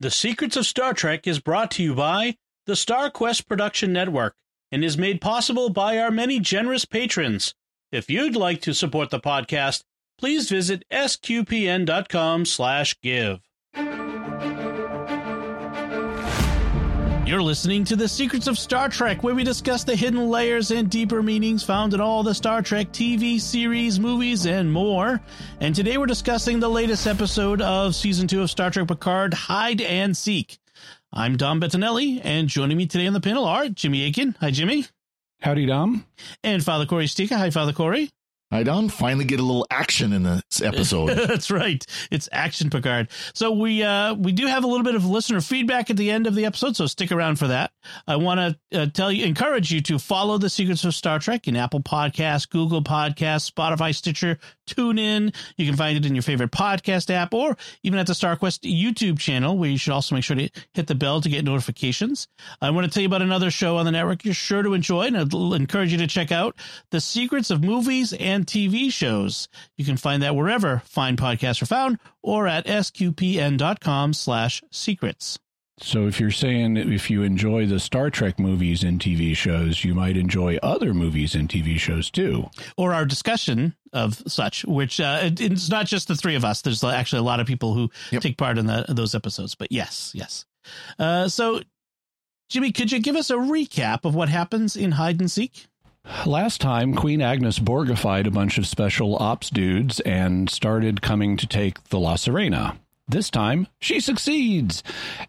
The Secrets of Star Trek is brought to you by the StarQuest Production Network and is made possible by our many generous patrons. If you'd like to support the podcast, please visit sqpn.com You're listening to The Secrets of Star Trek, where we discuss the hidden layers and deeper meanings found in all the Star Trek TV series, movies, and more. And today we're discussing the latest episode of Season 2 of Star Trek Picard, Hide and Seek. I'm Dom Bettinelli, and joining me today on the panel are Jimmy Akin. Hi, Jimmy. Howdy, Dom. And Father Cory Sticha. Hi, Father Cory. I don't finally get a little action in this episode. That's right. It's action Picard. So we uh we do have a little bit of listener feedback at the end of the episode, so stick around for that. I want to uh, tell you encourage you to follow the Secrets of Star Trek in Apple Podcasts, Google Podcasts, Spotify, Stitcher, TuneIn. You can find it in your favorite podcast app or even at the StarQuest YouTube channel, where you should also make sure to hit the bell to get notifications. I want to tell you about another show on the network you're sure to enjoy, and I'd encourage you to check out The Secrets of Movies and TV Shows. You can find that wherever fine podcasts are found or at sqpn.com slash secrets. So, if you're saying if you enjoy the Star Trek movies and TV shows, you might enjoy other movies and TV shows too. Or our discussion of such, which uh, it, it's not just the three of us. There's actually a lot of people who yep. take part in the, those episodes. But yes, yes. Uh, so, Jimmy, could you give us a recap of what happens in Hide and Seek? Last time, Queen Agnes Borgified a bunch of special ops dudes and started coming to take the La Sirena. This time, she succeeds.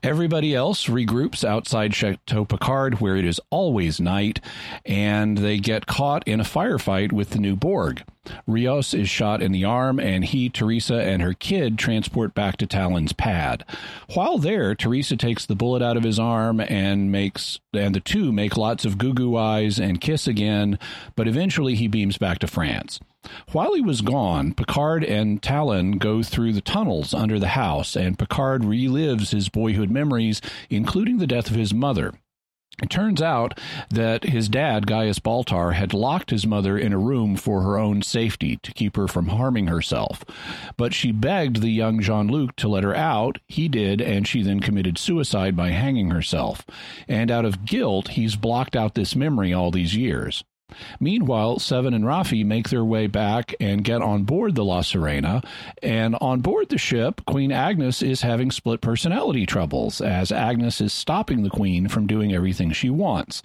Everybody else regroups outside Chateau Picard, where it is always night, and they get caught in a firefight with the new Borg. Rios is shot in the arm, and he, Teresa, and her kid transport back to Tallinn's pad. While there, Teresa takes the bullet out of his arm and makes, and the two make lots of goo goo eyes and kiss again, but eventually he beams back to France. While he was gone, Picard and Talon go through the tunnels under the house, and Picard relives his boyhood memories, including the death of his mother. It turns out that his dad, Gaius Baltar, had locked his mother in a room for her own safety to keep her from harming herself. But she begged the young Jean Luc to let her out. He did, and she then committed suicide by hanging herself. And out of guilt, he's blocked out this memory all these years. Meanwhile, Seven and Raffi make their way back and get on board the La Sirena. And on board the ship, Queen Agnes is having split personality troubles as Agnes is stopping the Queen from doing everything she wants.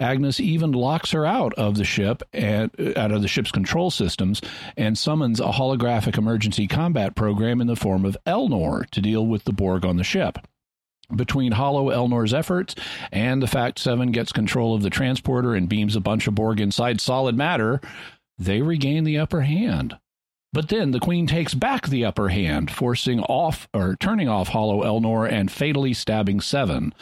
Agnes even locks her out of the ship and out of the ship's control systems and summons a holographic emergency combat program in the form of Elnor to deal with the Borg on the ship between Hollow Elnor's efforts and the fact Seven gets control of the transporter and beams a bunch of Borg inside solid matter, they regain the upper hand. But then the Queen takes back the upper hand, forcing off or turning off Hollow Elnor and fatally stabbing Seven.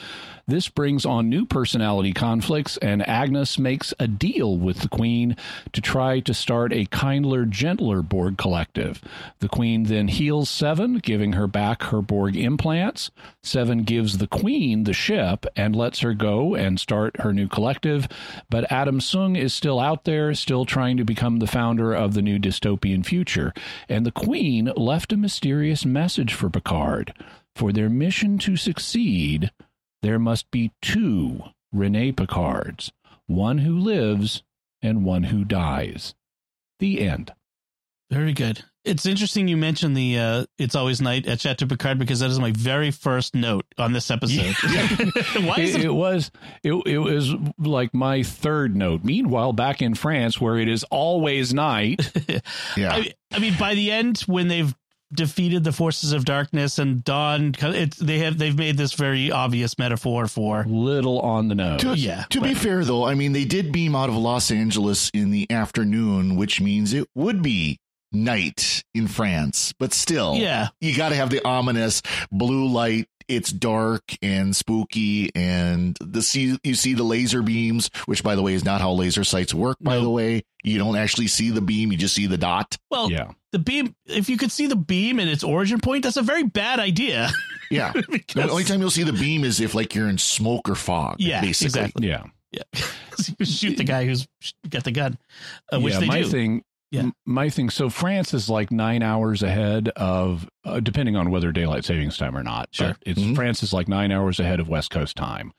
This brings on new personality conflicts, and Agnes makes a deal with the Queen to try to start a kindler, gentler Borg collective. The Queen then heals Seven, giving her back her Borg implants. Seven gives the Queen the ship and lets her go and start her new collective. But Adam Soong is still out there, still trying to become the founder of the new dystopian future. And the Queen left a mysterious message for Picard. For their mission to succeed, there must be two Renée Picards, one who lives and one who dies. The end. Very good. It's interesting you mentioned the uh, "It's Always Night" at Chateau Picard because that is my very first note on this episode. Why is it, it, it was it, it was like my third note. Meanwhile, back in France, where it is always night. yeah, I, I mean, by the end, when they've defeated the forces of darkness and dawn it, they have they've made this very obvious metaphor for little on the nose. To, yeah to but, be fair though i mean they did beam out of los angeles in the afternoon which means it would be night in france but still yeah. you got to have the ominous blue light it's dark and spooky and the see you see the laser beams which by the way is not how laser sights work by the way. You don't actually see the beam you just see the dot. Well yeah. the beam if you could see the beam and its origin point that's a very bad idea. Yeah. Because, the only time you'll see the beam is if like you're in smoke or fog yeah basically. exactly. yeah. Yeah. Shoot the guy who's got the gun uh, which yeah, they my do. thing Yeah. My thing. So France is like nine hours ahead of, uh, depending on whether daylight savings time or not. Sure. but It's Mhm. France is like nine hours ahead of West Coast time,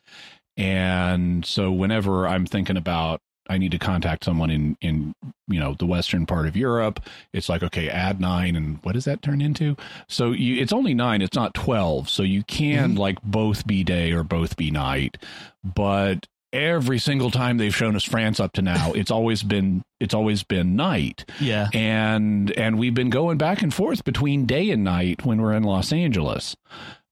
and so whenever I'm thinking about I need to contact someone in in you know the western part of Europe, it's like okay, add nine, and what does that turn into? So you, it's only nine, it's not twelve, so you can like both be day or both be night, but every single time they've shown us France up to now, it's always been it's always been night Yeah. and and we've been going back and forth between day and night when we're in Los Angeles.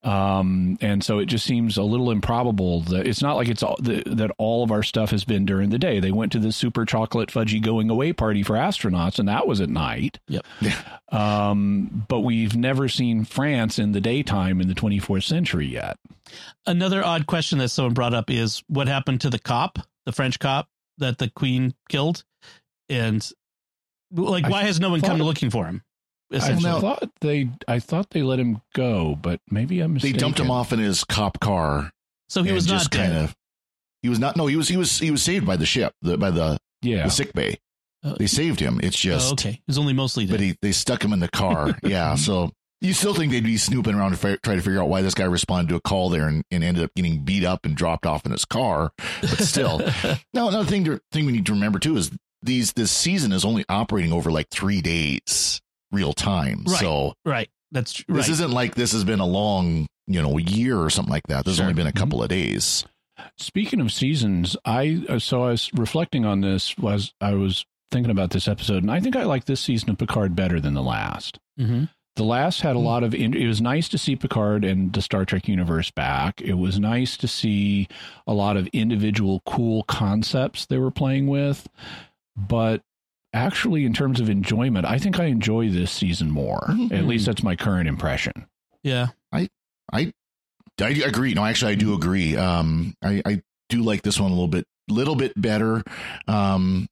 Um, and so it just seems a little improbable that it's not like it's all, that, that all of our stuff has been during the day. They went to the super chocolate fudgy going away party for astronauts, and that was at night. Yep. Um, but we've never seen France in the daytime in the 24th century yet. Another odd question that someone brought up is what happened to the cop, the French cop that the Queen killed, and like I why has no one come looking for him? I thought they, I thought they let him go, but maybe I'm They mistaken. dumped him off in his cop car. so he and was not just dead. kind of. He was not. No, he was. He was. He was saved by the ship, the, by the, Yeah, the sick bay. Uh, They saved him. It's just. oh, okay, he was only mostly dead. But he, they stuck him in the car. yeah. So you still think they'd be snooping around to fi- try to figure out why this guy responded to a call there and, and ended up getting beat up and dropped off in his car. But still, now another thing to, thing we need to remember too is these this season is only operating over like three days real time. Right. So right. That's tr- this right. isn't like this has been a long you know year or something like that. There's Sure. only been a couple of days. Speaking of seasons, I uh, so I was reflecting on this was I was thinking about this episode, and I think I like this season of Picard better than the last. Mhm. The last had a Hmm. lot of. It was nice to see Picard and the Star Trek universe back. It was nice to see a lot of individual cool concepts they were playing with, but actually, in terms of enjoyment, I think I enjoy this season more. Mhm. At least that's my current impression. Yeah. I I, I agree. No, actually, I do agree. Um, I, I do like this one a little bit, little bit better. Um,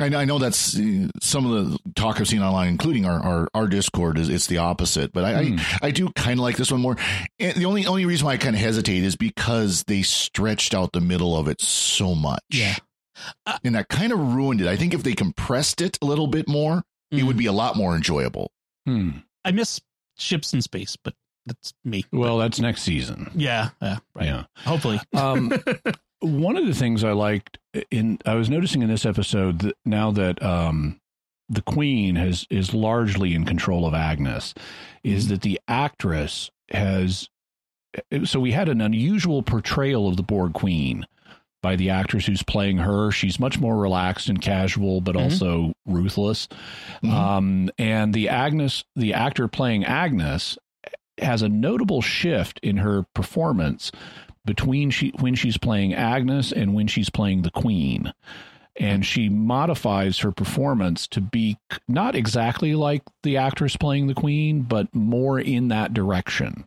I, I know that's uh, some of the talk I've seen online, including our our, our Discord, is it's the opposite. But I Hmm. I, I do kind of like this one more. And the only only reason why I kind of hesitate is because they stretched out the middle of it so much. Yeah. And that kind of ruined it. I think if they compressed it a little bit more, it Mhm. would be a lot more enjoyable. Hmm. I miss ships in space, but that's me. Well, that's next season. Yeah. Yeah. Right. Yeah. Hopefully. Um, one of the things I liked in I was noticing in this episode that now that um, the Queen has is largely in control of Agnes, is that the actress has. So we had an unusual portrayal of the Borg Queen by the actress who's playing her. She's much more relaxed and casual, but Mhm. also ruthless. Mhm. Um, and the Agnes, the actor playing Agnes, has a notable shift in her performance between she when she's playing Agnes and when she's playing the Queen. And she modifies her performance to be not exactly like the actress playing the Queen, but more in that direction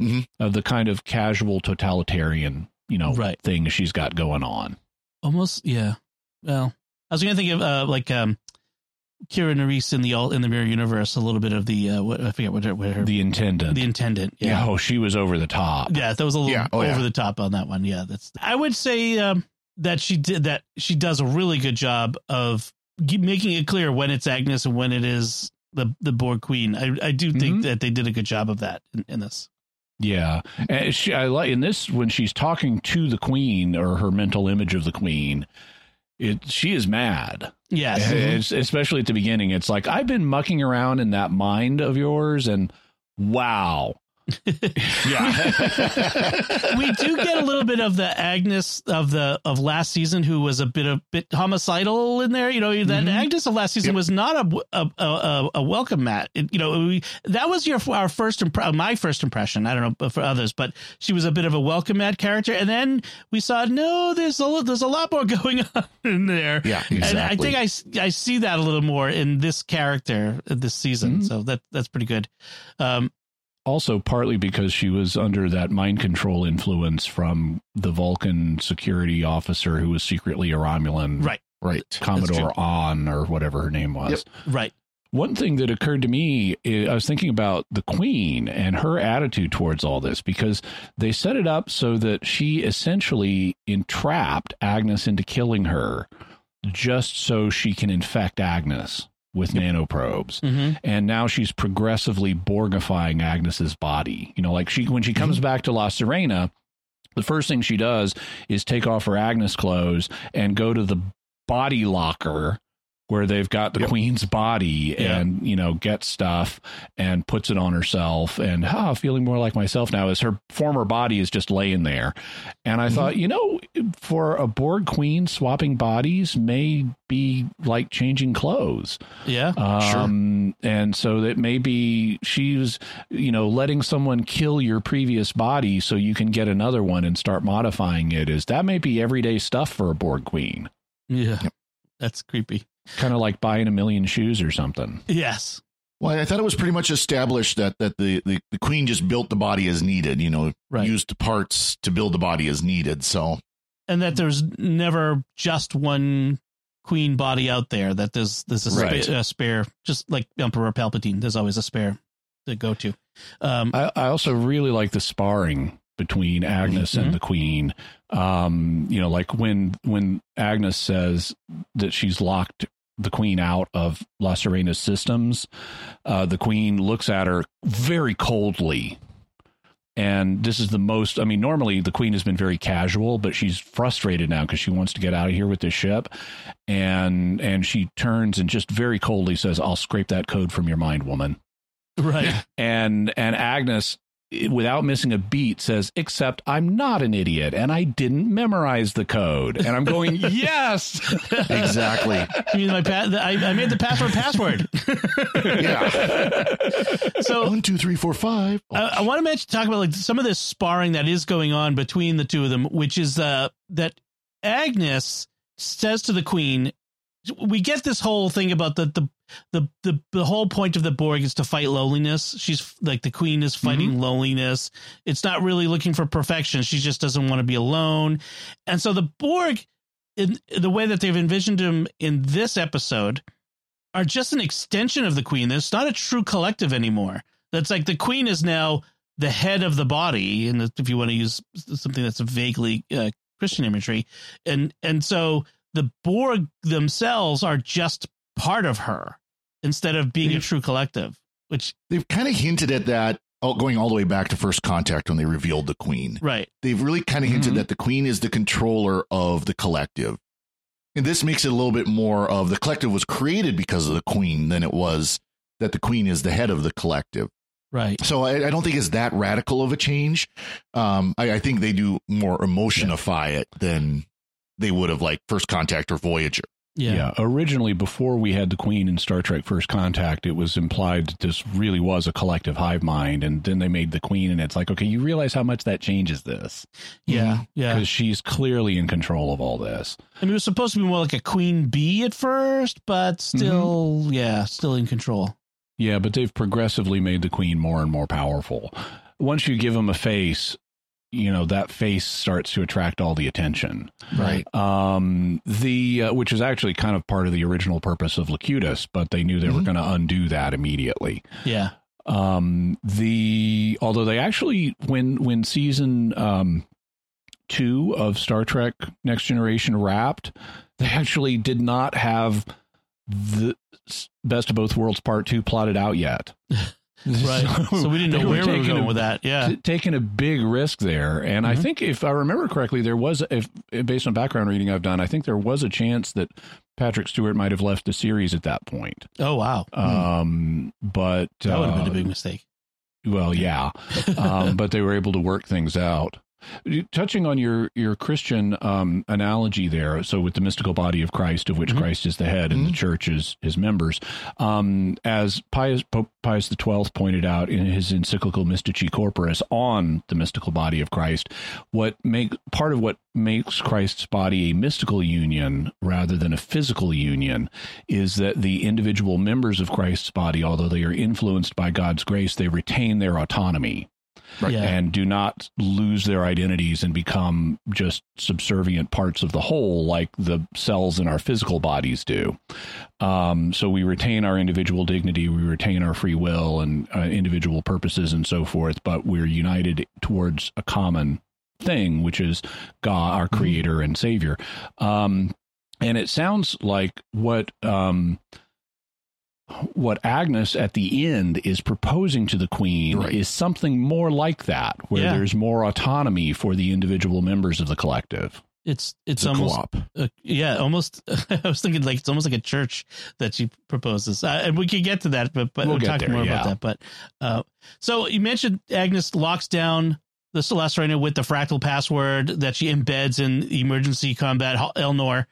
Mhm. of the kind of casual totalitarian, you know, Right. thing she's got going on. Almost. Yeah. Well, I was going to think of uh, like um, Kira Nerys in the all in the Mirror Universe. A little bit of the uh, what I forget what her, what her The intendant. the intendant. yeah. Yeah. Oh, she was over the top. Yeah, that was a little Yeah. Oh, over yeah. the top on that one. Yeah, that's. I would say um, that she did that. She does a really good job of ge- making it clear when it's Agnes and when it is the the Borg Queen. I I do think Mhm. that they did a good job of that in, in this. Yeah, and she, I like in this when she's talking to the queen or her mental image of the queen. It she is mad, Yes. Eh, mm-hmm. It's- especially at the beginning. It's like I've been mucking around in that mind of yours, and wow, Yeah. we do get a little bit of the Agnes of the of last season, who was a bit a bit homicidal in there. You know that Mhm. Agnes of last season Yep. was not a a, a, a welcome mat. It, you know we, that was your our first impre- my first impression. I don't know for others, but she was a bit of a welcome mat character. And then we saw no, there's a there's a lot more going on in there. yeah, exactly. And I think I I see that a little more in this character uh, this season. Mhm. So that that's pretty good. Um, also partly because she was under that mind control influence from the Vulcan security officer who was secretly a Romulan, right, right. Commodore On or whatever her name was. Yep. right. One thing that occurred to me, is I was thinking about the queen and her attitude towards all this because they set it up so that she essentially entrapped Agnes into killing her just so she can infect Agnes with nanoprobes. Mm-hmm. And now she's progressively Borgifying Agnes's body. You know, like she when she comes back to La Sirena, the first thing she does is take off her Agnes clothes and go to the body locker where they've got the Yep. queen's body Yeah. and you know gets stuff and puts it on herself and ah, feeling more like myself now as her former body is just laying there and i thought you know for a borg queen swapping bodies may be like changing clothes Yeah. um, and so that maybe she's, you know, letting someone kill your previous body so you can get another one and start modifying it. Is that may be everyday stuff for a Borg queen? yeah. That's creepy. Kind of like buying a million shoes or something. Yes. Well, I thought it was pretty much established that that the, the, the queen just built the body as needed, you know, Right. used parts to build the body as needed. So and that there's never just one queen body out there. That there's there's a, Right. spa- a spare, just like Emperor Palpatine. There's always a spare to go to. Um, I, I also really like the sparring between Agnes Mhm. and the Queen. Um, you know, like when when Agnes says that she's locked the Queen out of La Sirena's systems, uh, the Queen looks at her very coldly. And this is the most, I mean, normally the Queen has been very casual, but she's frustrated now because she wants to get out of here with this ship. And and she turns and just very coldly says, I'll scrape that code from your mind, woman right. and and Agnes without missing a beat says except I'm not an idiot and I didn't memorize the code and I'm going yes exactly. I mean, my pa- I, I made the password password. yeah. so One, two, three, four, five. I, I want to mention talk about like some of this sparring that is going on between the two of them, which is uh, that Agnes says to the Queen, "We get this whole thing about the the the the, the whole point of the Borg is to fight loneliness. She's like the Queen is fighting loneliness. It's not really looking for perfection. She just doesn't want to be alone, and so the Borg, in the way that they've envisioned him in this episode." Are just an extension of the queen. It's not a true collective anymore. That's like the queen is now the head of the body, and if you want to use something that's vaguely uh, Christian imagery, and and so the Borg themselves are just part of her instead of being a true collective. Which They've kind of hinted at that oh, going all the way back to First Contact when they revealed the queen. right, They've really kind of hinted Mhm. that the queen is the controller of the collective. And this makes it a little bit more of the collective was created because of the queen than it was that the queen is the head of the collective. right, So I, I don't think it's that radical of a change. Um, I, I think they do more emotionify it than they would have like First Contact or Voyager. Yeah, yeah originally before we had the queen in Star Trek First Contact it was implied that this really was a collective hive mind and then they made the queen and it's like okay you realize how much that changes this yeah, yeah. because she's clearly in control of all this I mean, it was supposed to be more like a queen bee at first, but mm-hmm. still, yeah, still in control. Yeah, but they've progressively made the queen more and more powerful. Once you give them a face, you know that face starts to attract all the attention. Right. Um, the uh, which is actually kind of part of the original purpose of Locutus, but they knew they were Mhm. going to undo that immediately. Yeah, Um, the although they actually when when season um two of Star Trek Next Generation wrapped, they actually did not have the Best of Both Worlds Part Two plotted out yet. right. So, we didn't know where we were going a- with that. Yeah, t- taking a big risk there. And I Mhm. think if I remember correctly, there was, if based on background reading I've done, I think there was a chance that Patrick Stewart might have left the series at that point. Oh wow, Um, but that would have been uh, a big mistake. well, yeah, um, but they were able to work things out. Touching on your your Christian um, analogy there, so with the mystical body of Christ, of which Mhm. Christ is the head, and the Mhm. church is his members, um, as Pius Pope Pius XII pointed out in his encyclical Mystici Corporis on the mystical body of Christ, what make part of what makes Christ's body a mystical union rather than a physical union is that the individual members of Christ's body, although they are influenced by God's grace, they retain their autonomy Right. Yeah. and do not lose their identities and become just subservient parts of the whole like the cells in our physical bodies do. Um, so we retain our individual dignity, we retain our free will and uh, individual purposes and so forth, but we're united towards a common thing, which is God, our creator and savior. Um, and it sounds like what um, what Agnes at the end is proposing to the Queen Right. is something more like that, where Yeah. there's more autonomy for the individual members of the collective. It's it's a almost co-op. uh, yeah, almost. I was thinking like it's almost like a church that she proposes, uh, and we can get to that, but but We'll we'll, talk there, more yeah. about that. But uh, so you mentioned Agnes locks down the Celestina with the fractal password that she embeds in emergency combat Elnor.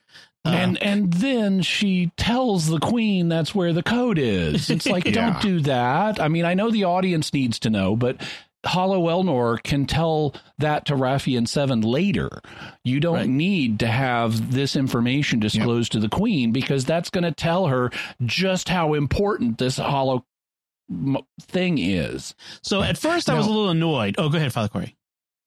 Uh, and and then she tells the queen that's where the code is. It's like Yeah. don't do that. I mean, I know the audience needs to know, but Hollow Elnor can tell that to Raffi and Seven later. You don't Right. need to have this information disclosed to the queen because that's going to tell her just how important this hollow thing is. so at first I was a little annoyed. Oh, go ahead, Father Cory.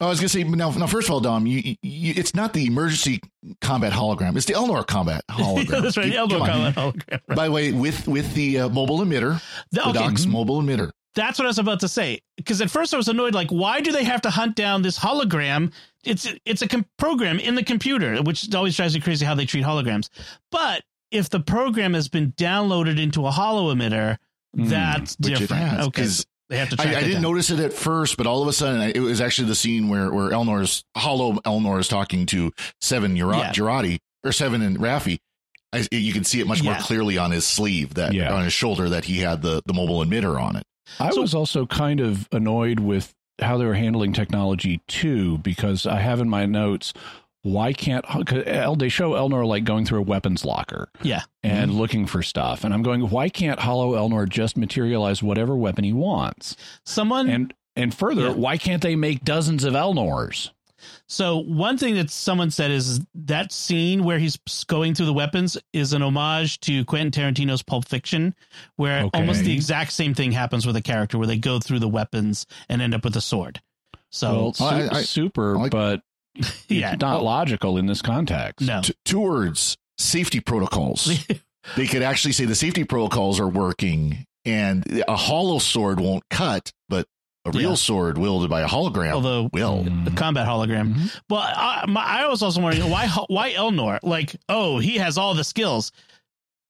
I was going to say now. Now, first of all, Dom, you, you, it's not the emergency combat hologram; it's the Elnor combat hologram. That's right. Come Elnor combat hologram. Right. By the way, with with the uh, mobile emitter, The- the Doc's mobile emitter. That's what I was about to say. Because at first I was annoyed, like, why do they have to hunt down this hologram? It's it's a com- program in the computer, which always drives me crazy how they treat holograms. But if the program has been downloaded into a holo emitter, Hmm, that's different. has, okay, they have to. I, I didn't down. notice it at first, but all of a sudden, it was actually the scene where where Elnor's hollow Elnor is talking to Seven Ura- Yeah. Girardi or Seven and Raffi. I, you can see it much more clearly on his sleeve that Yeah. on his shoulder that he had the the mobile emitter on it. I So- was also kind of annoyed with how they were handling technology too, because I have in my notes why can't 'cause El- they show Elnor like going through a weapons locker Yeah, and mm-hmm. looking for stuff, and I'm going, why can't Hollow Elnor just materialize whatever weapon he wants? someone. And and further, Yeah. why can't they make dozens of Elnors? so one thing that someone said is that scene where he's going through the weapons is an homage to Quentin Tarantino's Pulp Fiction, where Okay. almost the exact same thing happens with a character where they go through the weapons and end up with a sword. So well, su- I- I- super, I but yeah, it's not logical in this context. no. T- two words: safety protocols. they could actually say the safety protocols are working, and a hollow sword won't cut, but a real Yeah. sword wielded by a hologram Although will. the combat hologram. Mhm. But I, my, I was also wondering why why Elnor? Like, oh, he has all the skills.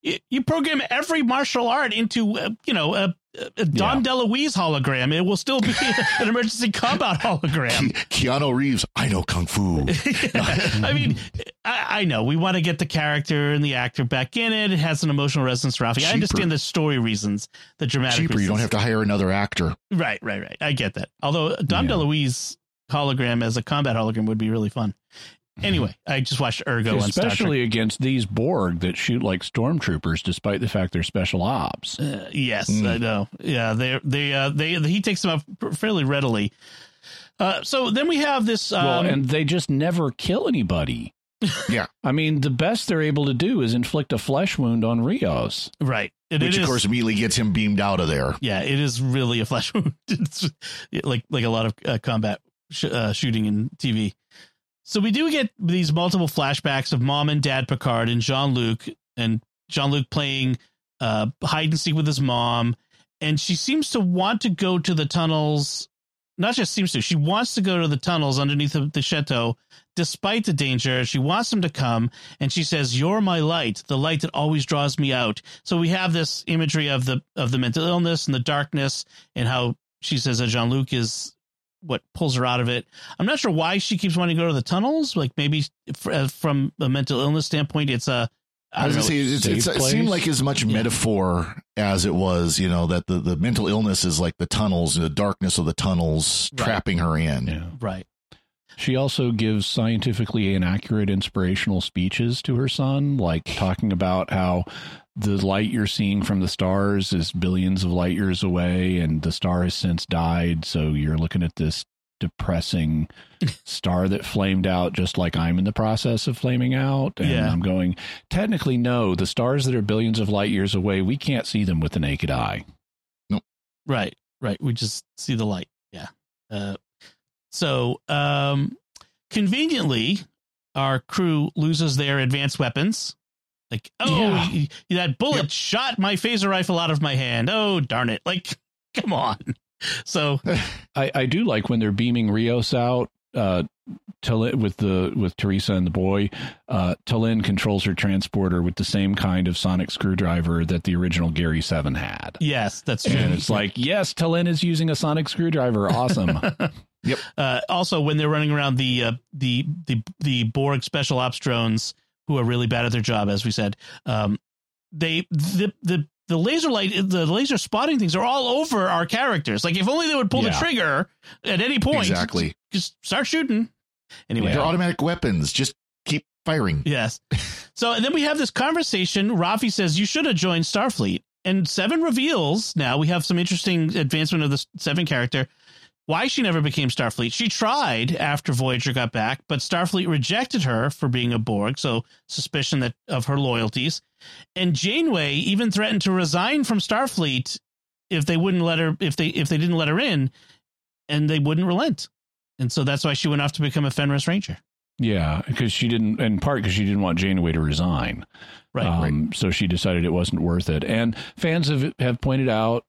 You, program every martial art into uh, you know a, a Dom DeLuise hologram. It will still be an emergency combat hologram. Ke- Keanu Reeves, I know kung fu. I mean, I, I know we want to get the character and the actor back in it. It has an emotional resonance to Raffi. I understand the story reasons, the dramatic Cheaper. You don't have to hire another actor. Right, right, right. I get that. Although Dom Yeah. DeLuise hologram as a combat hologram would be really fun. Anyway, I just watched Ergo on Star Trek. Especially against these Borg that shoot like stormtroopers, despite the fact they're special ops. Uh, yes, Mm. I know. Yeah, they they uh, they he takes them up fairly readily. Uh, so then we have this. Um, well, and they just never kill anybody. Yeah. I mean, the best they're able to do is inflict a flesh wound on Rios. right, It- which it of is- course immediately gets him beamed out of there. yeah, it is really a flesh wound. It's like like a lot of uh, combat sh- uh, shooting in TV. So we do get these multiple flashbacks of mom and dad Picard and Jean Luc and Jean Luc playing uh, hide and seek with his mom, and she seems to want to go to the tunnels. Not just seems to, she wants to go to the tunnels underneath the, the chateau, despite the danger. She wants him to come, and she says, "You're my light, the light that always draws me out." So we have this imagery of the of the mental illness and the darkness, and how she says that Jean Luc is what pulls her out of it. I'm not sure why she keeps wanting to go to the tunnels. Like maybe f- uh, from a mental illness standpoint, it's a I was don't gonna say it's, it's, it seemed like as much Yeah. metaphor as it was, you know, that the, the mental illness is like the tunnels, the darkness of the tunnels Right. trapping her in. Yeah. right. She also gives scientifically inaccurate inspirational speeches to her son, like talking about how the light you're seeing from the stars is billions of light years away and the star has since died. So you're looking at this depressing star that flamed out just like I'm in the process of flaming out. And Yeah. I'm going, technically, no, the stars that are billions of light years away, we can't see them with the naked eye. Nope. Right, right. We just see the light. Yeah. Uh, so, um, conveniently, our crew loses their advanced weapons. Like, oh, Yeah. that bullet Yep. shot my phaser rifle out of my hand. Oh, darn it! Like, come on. So, I, I do like when they're beaming Rios out uh, Tallinn with the with Teresa and the boy, uh, Tallinn controls her transporter with the same kind of sonic screwdriver that the original Gary Seven had. Yes, that's true. And it's like, yes, Tallinn is using a sonic screwdriver. Awesome. Uh, also, when they're running around the uh, the the the Borg special ops drones, who are really bad at their job, as we said, um, they the the the laser light, the laser spotting things are all over our characters. Like if only they would pull the trigger at any point. Exactly. Just start shooting. Anyway, They're automatic weapons. Just keep firing. Yes. So and then we have this conversation. Raffi says you should have joined Starfleet, and Seven reveals now we have some interesting advancement of the Seven character. Why she never became Starfleet? She tried after Voyager got back, but Starfleet rejected her for being a Borg, so suspicion that of her loyalties. And Janeway even threatened to resign from Starfleet if they wouldn't let her if they if they didn't let her in, and they wouldn't relent. And so that's why she went off to become a Fenris Ranger. yeah, because she didn't, in part because she didn't want Janeway to resign. Right. um, So she decided it wasn't worth it. And fans have have pointed out,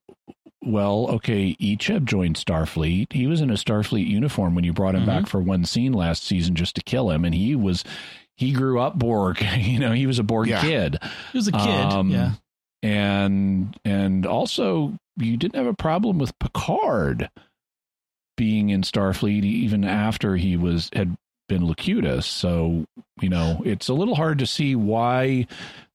well, okay, Icheb joined Starfleet. He was in a Starfleet uniform when you brought him Mhm. back for one scene last season just to kill him, and he was he grew up Borg. you know, he was a Borg Yeah. kid. He was a kid. Um, yeah. and and also you didn't have a problem with Picard being in Starfleet even after he was had been Locutus. So you know it's a little hard to see why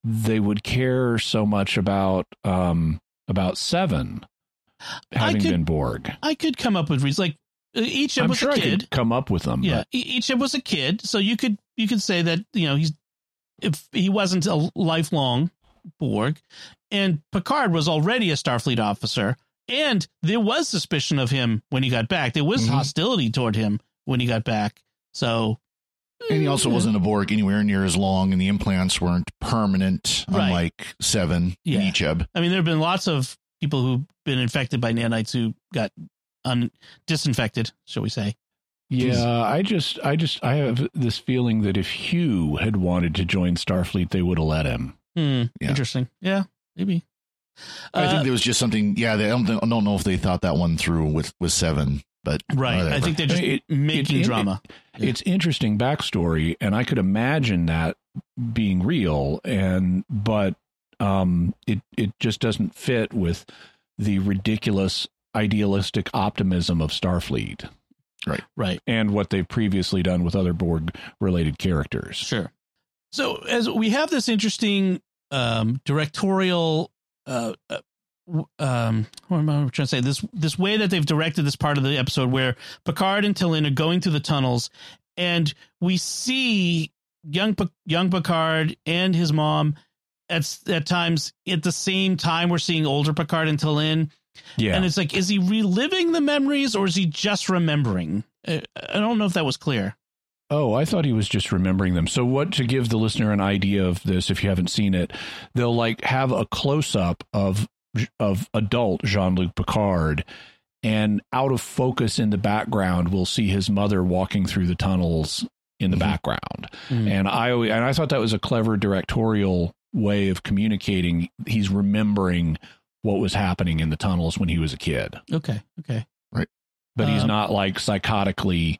they would care so much about um about Seven having could- been Borg. I could come up with reasons. Like uh, each I'm was sure a I kid. could come up with them. yeah, each was a kid, so you could you could say that you know he's if he wasn't a lifelong Borg, and Picard was already a Starfleet officer, and there was suspicion of him when he got back. There was Mhm. hostility toward him when he got back. So, And he also eh, wasn't a Borg anywhere near as long, and the implants weren't permanent, Right. unlike Seven Yeah. and Icheb. I mean, there have been lots of people who've been infected by nanites who got un- disinfected, shall we say? Yeah, I just, I just, I have this feeling that if Hugh had wanted to join Starfleet, they would have let him. Hmm, Yeah. Interesting. Yeah, maybe. I Uh, think there was just something. Yeah, they, I, don't, I don't know if they thought that one through with with Seven, but Right. I think they're just It- making it- it- drama. Yeah. It's interesting backstory, and I could imagine that being real, and but um, it it just doesn't fit with the ridiculous idealistic optimism of Starfleet right. Right. And what they've previously done with other Borg related characters. Sure. So as we have this interesting um, directorial, uh, uh, um, what am I trying to say? This this way that they've directed this part of the episode where Picard and Tallinn are going through the tunnels, and we see young young Picard and his mom at at times at the same time. We're seeing older Picard and Tallinn, Yeah, and it's like, is he reliving the memories or is he just remembering? Uh, I don't know if that was clear. Oh, I thought he was just remembering them. So, what to give the listener an idea of this, if you haven't seen it, they'll like have a close up of of adult Jean Luc Picard, and out of focus in the background, we'll see his mother walking through the tunnels in the Mhm. background. Mm. And I and I thought that was a clever directorial way of communicating. He's remembering what was happening in the tunnels when he was a kid, Okay. Okay. Right. But he's Um, not like psychotically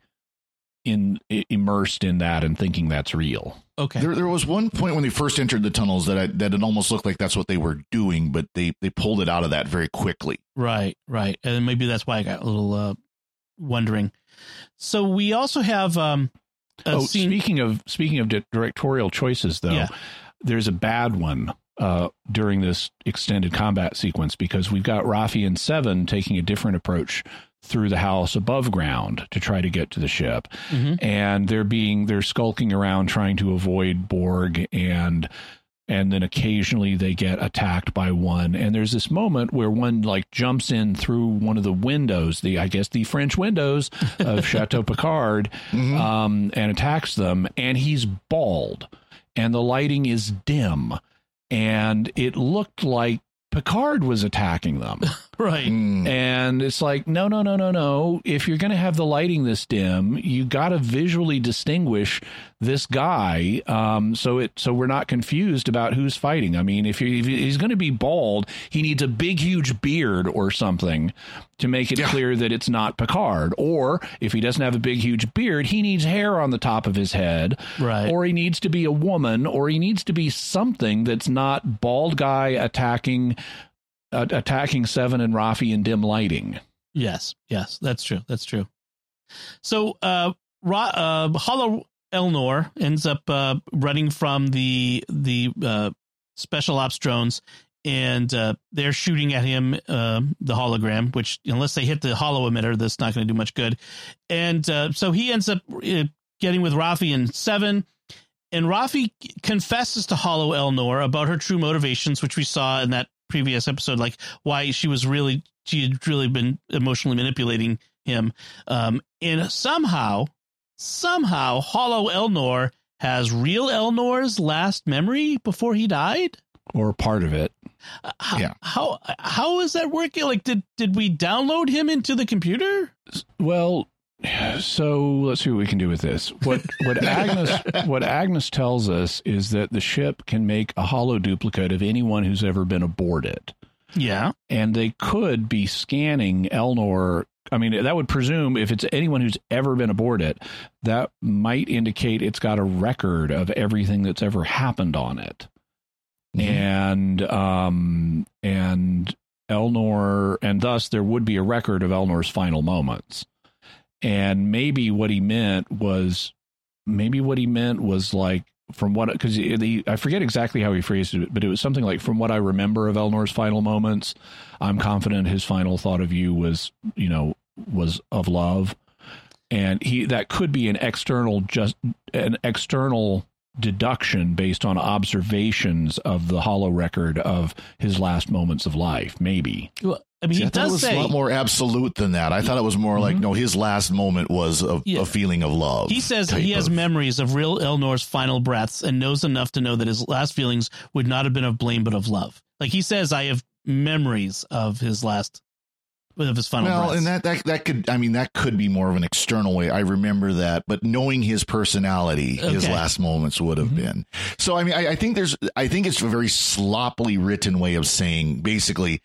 in immersed in that and thinking that's real. Okay. There, there was one point when they first entered the tunnels that I, that it almost looked like that's what they were doing, but they they pulled it out of that very quickly. Right, right. And maybe that's why I got a little uh wondering. So we also have um a oh, scene speaking of speaking of di- directorial choices, though, Yeah. There's a bad one uh, during this extended combat sequence because we've got Raffi and Seven taking a different approach through the house above ground to try to get to the ship, Mhm. and they're being they're skulking around trying to avoid Borg and. And then occasionally they get attacked by one. And there's this moment where one like jumps in through one of the windows, the I guess the French windows of Chateau Picard, Mhm. um, and attacks them, and he's bald, and the lighting is dim, and it looked like Picard was attacking them. Right. Mm. And it's like, no, no, no, no, no. If you're going to have the lighting this dim, you got to visually distinguish this guy, um, so it so we're not confused about who's fighting. I mean, if, he, if he's going to be bald, he needs a big, huge beard or something to make it Yeah. clear that it's not Picard. Or if he doesn't have a big, huge beard, he needs hair on the top of his head, Right. or he needs to be a woman, or he needs to be something that's not bald guy attacking uh, attacking Seven and Raffi in dim lighting. Yes, yes, that's true. That's true. So, uh, Ra- uh, Hollow Elnor ends up uh, running from the the uh, special ops drones, and uh, they're shooting at him uh, the hologram. Which, unless they hit the hollow emitter, that's not going to do much good. And uh, so he ends up uh, getting with Raffi and Seven. And Raffi confesses to Hollow Elnor about her true motivations, which we saw in that previous episode, like why she was really she had really been emotionally manipulating him. Um, and somehow, somehow, Hollow Elnor has real Elnor's last memory before he died. Or part of it. Uh, How, Yeah. how how is that working? Like, did did we download him into the computer? Well, so let's see what we can do with this. What what Agnes what Agnes tells us is that the ship can make a hollow duplicate of anyone who's ever been aboard it. Yeah, And they could be scanning Elnor. I mean, that would presume if it's anyone who's ever been aboard it, that might indicate it's got a record of everything that's ever happened on it. Mhm. and um and Elnor and thus there would be a record of Elnor's final moments. And maybe what he meant was maybe what he meant was like from what because I forget exactly how he phrased it, but it was something like from what I remember of Elnor's final moments, I'm confident his final thought of you was, you know, was of love. And he that could be an external just an external deduction based on observations of the hollow record of his last moments of life, maybe. well, I mean, See, he I thought it does was say a lot more absolute than that. I thought it was more like Mhm. no, his last moment was a, Yeah. a feeling of love. He says he has of- memories of real Elnor's final breaths and knows enough to know that his last feelings would not have been of blame but of love. Like he says, I have memories of his last of his final well, breaths. and that, that that could I mean that could be more of an external way. I remember that, but knowing his personality, his last moments would have Mhm. been. So I mean, I, I think there's I think it's a very sloppily written way of saying basically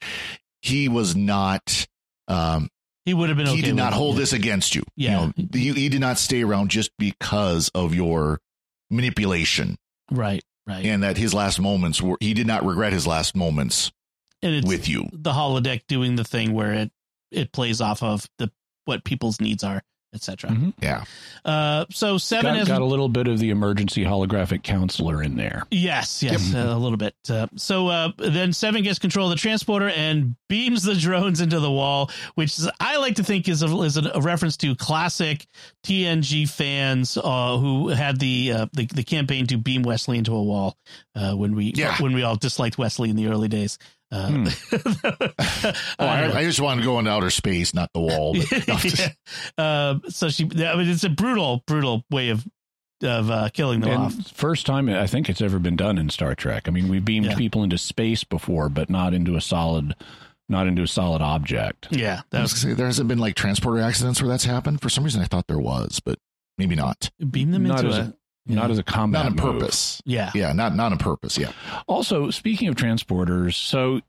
he was not um he would have been. Okay he did not with it. hold this against you. Yeah. You know, you, he did not stay around just because of your manipulation Right, right. and that his last moments were he did not regret his last moments and it's with you. the holodeck doing the thing where it it plays off of the what people's needs are, etc. Mhm. Yeah. Uh, so seven Got, has got a little bit of the emergency holographic counselor in there. Yes, yes, Yep. uh, a little bit. Uh, so uh, then Seven gets control of the transporter and beams the drones into the wall, which is, I like to think is a, is a, reference to classic TNG fans uh, who had the, uh, the the campaign to beam Wesley into a wall uh, when we Yeah. when we all disliked Wesley in the early days. Uh, Oh, I, I just want to go into outer space, not the wall. But, no, just- yeah. Uh, so she, I mean, it's a brutal, brutal way of of uh, killing them And off. first time I think it's ever been done in Star Trek. I mean, we beamed Yeah. people into space before, but not into a solid, not into a solid object. Yeah, that was was say there hasn't been like transporter accidents where that's happened. For some reason, I thought there was, but maybe not. beam them Not into a, a- Not as a combat Not on move. purpose. yeah. Yeah, not not on purpose. Yeah. Also, speaking of transporters, so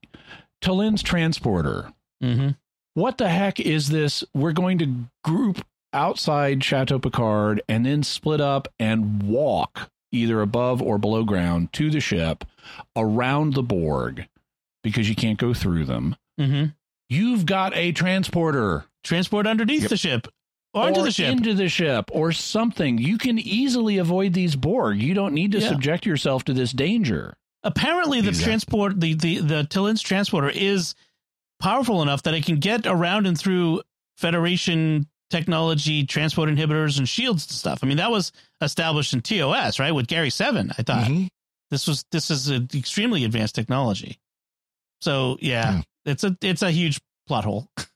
Tallinn's transporter. Mm-hmm. What the heck is this? We're going to group outside Chateau Picard and then split up and walk either above or below ground to the ship around the Borg because you can't go through them. Mm-hmm. You've got a transporter. transport underneath Yep. the ship onto or the ship. into the ship or something. You can easily avoid these Borg. You don't need to Yeah. subject yourself to this danger. Apparently, the Exactly. transport the the the Tallinn's transporter is powerful enough that it can get around and through Federation technology, transport inhibitors, and shields and stuff. I mean, that was established in TOS, right? With Gary Seven, I thought Mhm. this was this is an extremely advanced technology. So yeah, Yeah. it's a it's a huge plot hole.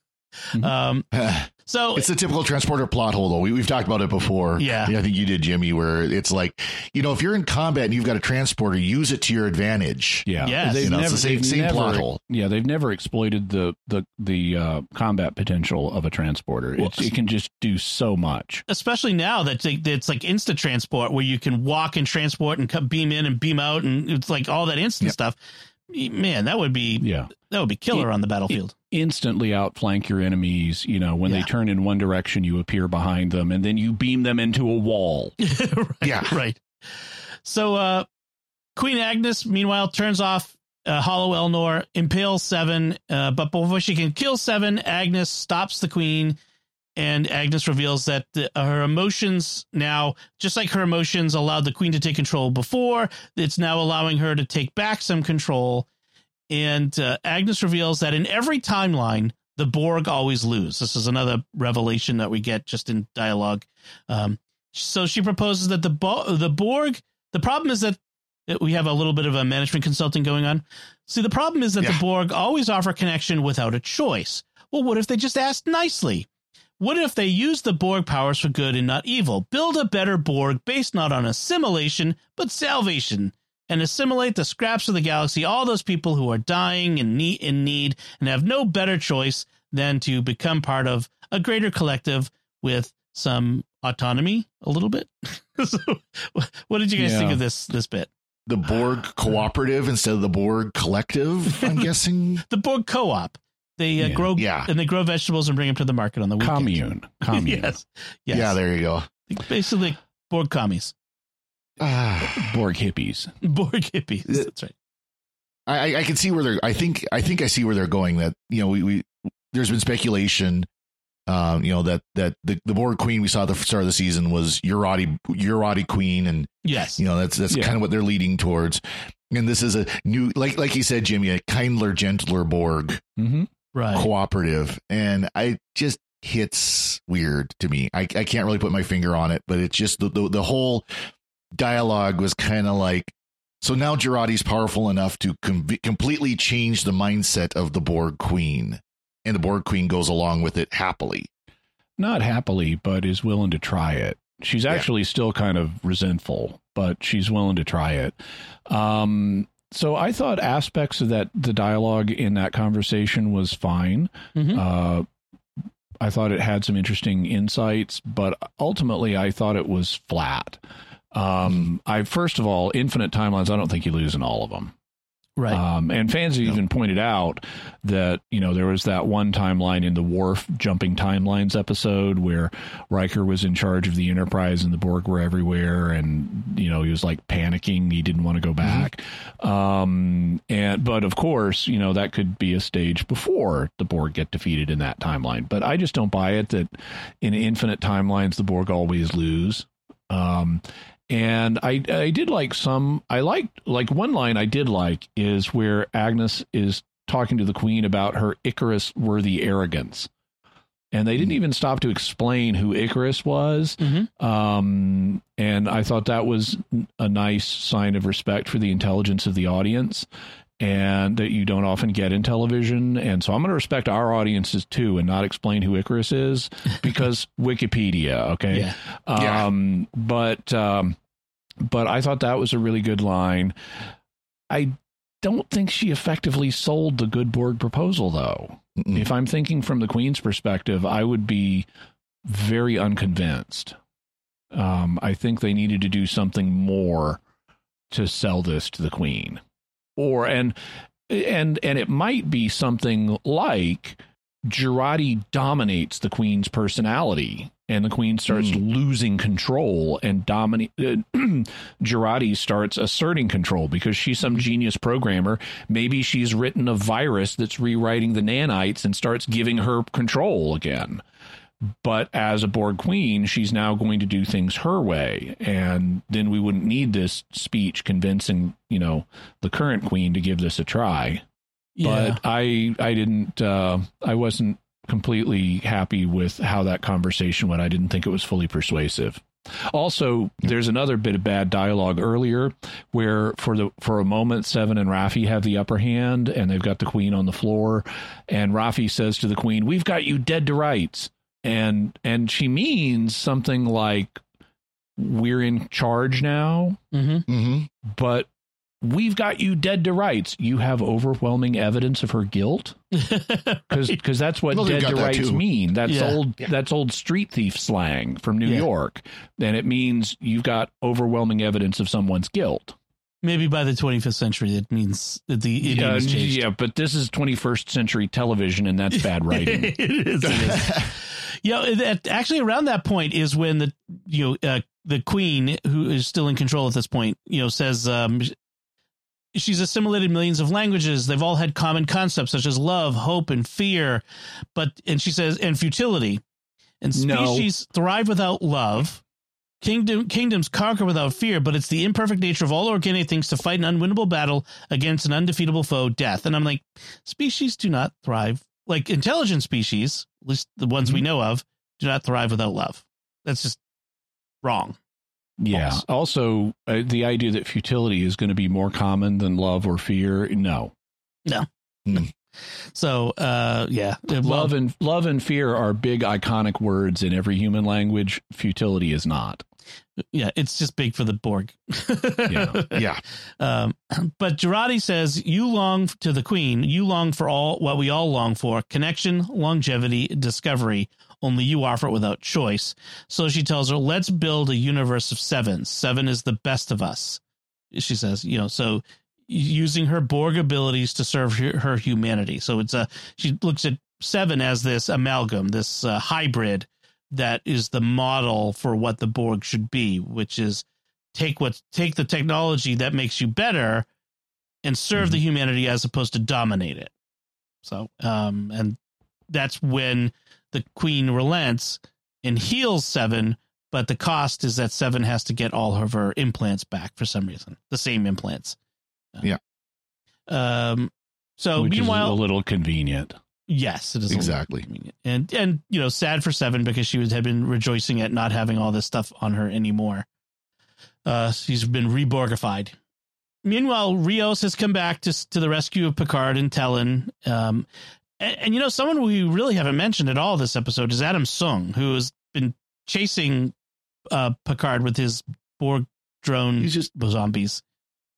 Mhm. Um, so It's a typical transporter plot hole, though. We, we've talked about it before. Yeah. I think you did, Jimmy, where it's like, you know, if you're in combat and you've got a transporter, use it to your advantage. Yeah, Yes. they've You know, it's never, the same- same never- plot hole. Yeah, they've never exploited the the the uh, combat potential of a transporter. It's, it can just do so much. especially now that it's like- it's like instant transport where you can walk and transport and come, beam in and beam out and it's like all that instant Yep. stuff. Man, that would be Yeah, that would be killer on the battlefield. Instantly outflank your enemies. You know, when Yeah. they turn in one direction, you appear behind them, and then you beam them into a wall. right, Yeah. right. So uh Queen Agnes, meanwhile, turns off uh, Hollow Elnor, impales Seven, uh, but before she can kill Seven, Agnes stops the Queen, and Agnes reveals that the, her emotions now, just like her emotions allowed the Queen to take control before, it's now allowing her to take back some control. And uh, Agnes reveals that in every timeline, the Borg always lose. This is another revelation that we get just in dialogue. Um, so she proposes that the Bo- the Borg. The problem is that that we have a little bit of a management consulting going on. See, the problem is that the Borg always offer connection without a choice. Well, what if they just asked nicely? What if they use the Borg powers for good and not evil? Build a better Borg based not on assimilation, but salvation, and assimilate the scraps of the galaxy, all those people who are dying and need, in need and have no better choice than to become part of a greater collective with some autonomy a little bit. so, what did you guys Yeah. think of this this bit? The Borg cooperative instead of the Borg collective, I'm guessing. The Borg co-op. They uh, Yeah. grow Yeah. and they grow vegetables and bring them to the market on the weekend. Commune, commune. yes. yes. Yeah, there you go. Basically Borg commies. Ah. Borg hippies. Borg hippies. That's right. I, I- I can see where they're. I think. I think I see where they're going. That you know, we, we there's been speculation. Um, you know that that the, the Borg Queen we saw at the start of the season was Jurati Jurati Queen, and Yes. you know that's that's Yeah. kind of what they're leading towards. And this is a new, like like you said, Jimmy, a kindler, gentler Borg Mm-hmm. right. cooperative, and I just hits weird to me. I I can't really put my finger on it, but it's just the the, the whole dialogue was kind of like. So now Jurati's powerful enough to com- completely change the mindset of the Borg Queen, and the Borg Queen goes along with it happily. Not happily, but is willing to try it. She's Yeah. actually still kind of resentful, but she's willing to try it. Um, so I thought aspects of that the dialogue in that conversation was fine. Mhm. Uh, I thought it had some interesting insights, but ultimately I thought it was flat. Um, I first of all, infinite timelines. I don't think you lose in all of them. right. Um, and fans No. even pointed out that you know there was that one timeline in the Worf jumping timelines episode where Riker was in charge of the Enterprise and the Borg were everywhere, and you know he was like panicking, he didn't want to go back. Um, and but of course, you know that could be a stage before the Borg get defeated in that timeline. But I just don't buy it that in infinite timelines the Borg always lose. Um, and I I did like some I liked like one line I did like is where Agnes is talking to the queen about her Icarus worthy arrogance. And they didn't even stop to explain who Icarus was. Mhm. Um, and I thought that was a nice sign of respect for the intelligence of the audience and that you don't often get in television. And so I'm going to respect our audiences too and not explain who Icarus is because Wikipedia. Okay. Yeah. Yeah. Um, but, um, but I thought that was a really good line. I don't think she effectively sold the good Borg proposal though. Mm-mm. If I'm thinking from the Queen's perspective, I would be very unconvinced. Um, I think they needed to do something more to sell this to the Queen, or and and and it might be something like Jurati dominates the Queen's personality, and the Queen starts losing control, and dominate. Uh, Jurati starts asserting control because she's some genius programmer. Maybe she's written a virus that's rewriting the nanites and starts giving her control again. But as a Borg queen, she's now going to do things her way, and then we wouldn't need this speech convincing, you know, the current queen to give this a try Yeah. but I I didn't uh, I wasn't completely happy with how that conversation went. I didn't think it was fully persuasive. Also, there's another bit of bad dialogue earlier where for the for a moment Seven and Raffi have the upper hand and they've got the queen on the floor and Raffi says to the queen, "We've got you dead to rights." And and she means something like we're in charge now, Mm-hmm. hmm but we've got you dead to rights. You have overwhelming evidence of her guilt because that's what Well, dead to rights too. mean. That's Yeah. old. Yeah. That's old street thief slang from New Yeah. York, and it means you've got overwhelming evidence of someone's guilt. Maybe by the 25th century, it means that the idiom Yeah, changed. yeah, but this is 21st century television, and that's bad writing. it is. It is. yeah, actually, around that point is when the you know uh, the queen, who is still in control at this point, you know, says um, she's assimilated millions of languages. They've all had common concepts such as love, hope, and fear, but and she says and futility. And No. species thrive without love. Kingdom kingdoms conquer without fear, but it's the imperfect nature of all organic things to fight an unwinnable battle against an undefeatable foe, death. And I'm like, species do not thrive like intelligent species, at least the ones we know of, do not thrive without love. That's just wrong. Yeah. False. Also, uh, the idea that futility is going to be more common than love or fear. No. No, So, uh, yeah, love and love and fear are big iconic words in every human language. Futility is not. Yeah, it's just big for the Borg. Yeah. Yeah. Um, but Jurati says, You long to the Queen, you long for all what we all long for connection, longevity, discovery. Only you offer it without choice. So she tells her, Let's build a universe of sevens. Seven is the best of us. She says, You know, so using her Borg abilities to serve her, her humanity. So it's a, she looks at seven as this amalgam, this uh, hybrid that is the model for what the Borg should be, which is take what take the technology that makes you better and serve the humanity as opposed to dominate it. So, um, and that's when the queen relents and heals Seven, but the cost is that Seven has to get all of her implants back for some reason, the same implants. Yeah. Um. So which meanwhile, a little convenient. Yes, it is Exactly. and and you know, sad for Seven because she was had been rejoicing at not having all this stuff on her anymore. Uh, she's been reborgified. Meanwhile, Rios has come back to to the rescue of Picard and Tallinn. Um, and, and you know, someone we really haven't mentioned at all this episode is Adam Soong, who has been chasing uh, Picard with his Borg drone He's just zombies.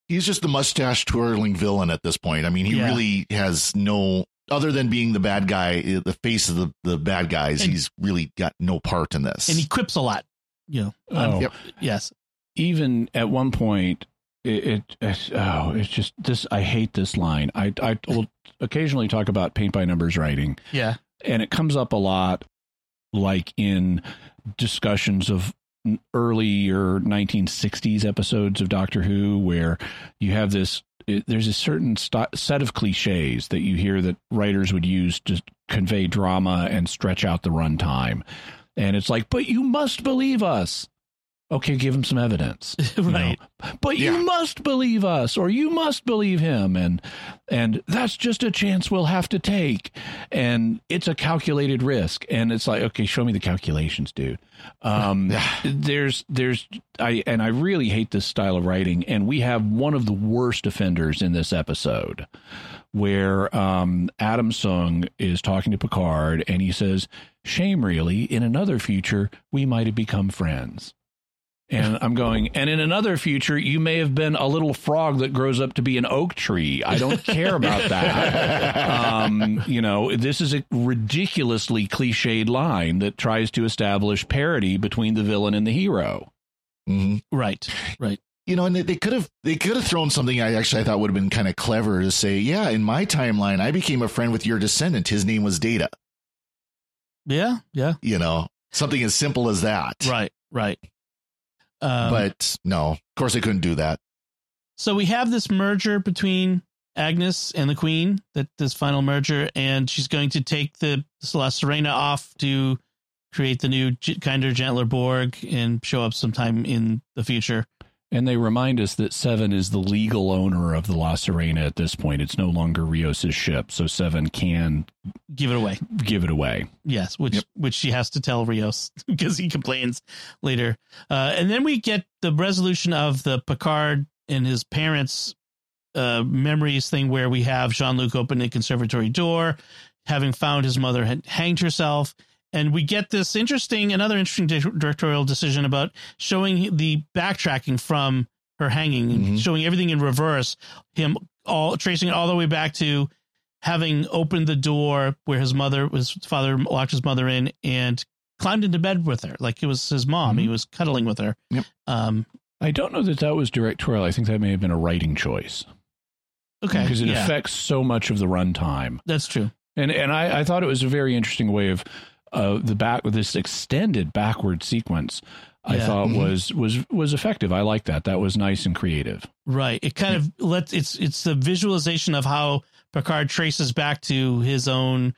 he's just the mustache twirling villain at this point. I mean, he Yeah. really has no other than being the bad guy, uh, the face of the, the bad guys. And- he's really got no part in this. And he quips a lot. You know, um, Oh. Yep. yes. even at one point it, it it's, oh it's just this i hate this line i i will occasionally talk about paint by numbers writing Yeah. and it comes up a lot like in discussions of earlier 1960s episodes of doctor who where you have this there's a certain st- set of cliches that you hear that writers would use to convey drama and stretch out the runtime. And it's like but you must believe us okay give him some evidence you know? right. but Yeah. you must believe us or you must believe him and and that's just a chance we'll have to take and it's a calculated risk and it's like okay show me the calculations dude um there's there's i and i really hate this style of writing and we have one of the worst offenders in this episode where um adam soong is talking to picard and he says shame really in another future we might have become friends and I'm going, and in another future, you may have been a little frog that grows up to be an oak tree. I don't care about that. um, you know, this is a ridiculously cliched line that tries to establish parity between the villain and the hero. Mhm. Right. Right. you know, and they, they could have they could have thrown something I actually I thought would have been kind of clever to say, yeah, in my timeline, I became a friend with your descendant. His name was Data. Yeah. Yeah. You know, something as simple as that. Right. Right. Um, but no, of course they couldn't do that. so we have this merger between Agnes and the Queen. That this final merger, and she's going to take the La Sirena off to create the new, kinder, gentler Borg and show up sometime in the future. And they remind us that Seven is the legal owner of the La Sirena at this point. It's no longer Rios's ship, so Seven can Give it away. give it away. Yes, which which she has to tell Rios because he complains later. Uh, and then we get the resolution of the Picard and his parents' uh, memories thing, where we have Jean Luc open the conservatory door, having found his mother had hanged herself, and we get this interesting, another interesting di- directorial decision about showing the backtracking from her hanging, and Mhm. showing everything in reverse. Him all tracing it all the way back to having opened the door where his mother his father locked his mother in and climbed into bed with her like it was his mom he Mhm. was cuddling with her Yep. um I don't know that that was directorial. I think that may have been a writing choice okay because it yeah, affects so much of the runtime. that's true And and I, I thought it was a very interesting way of uh, the back with this extended backward sequence. I Yeah. thought Mhm. was was was effective. I like that. That was nice and creative. right it kind of lets it's it's the visualization of how picard traces back to his own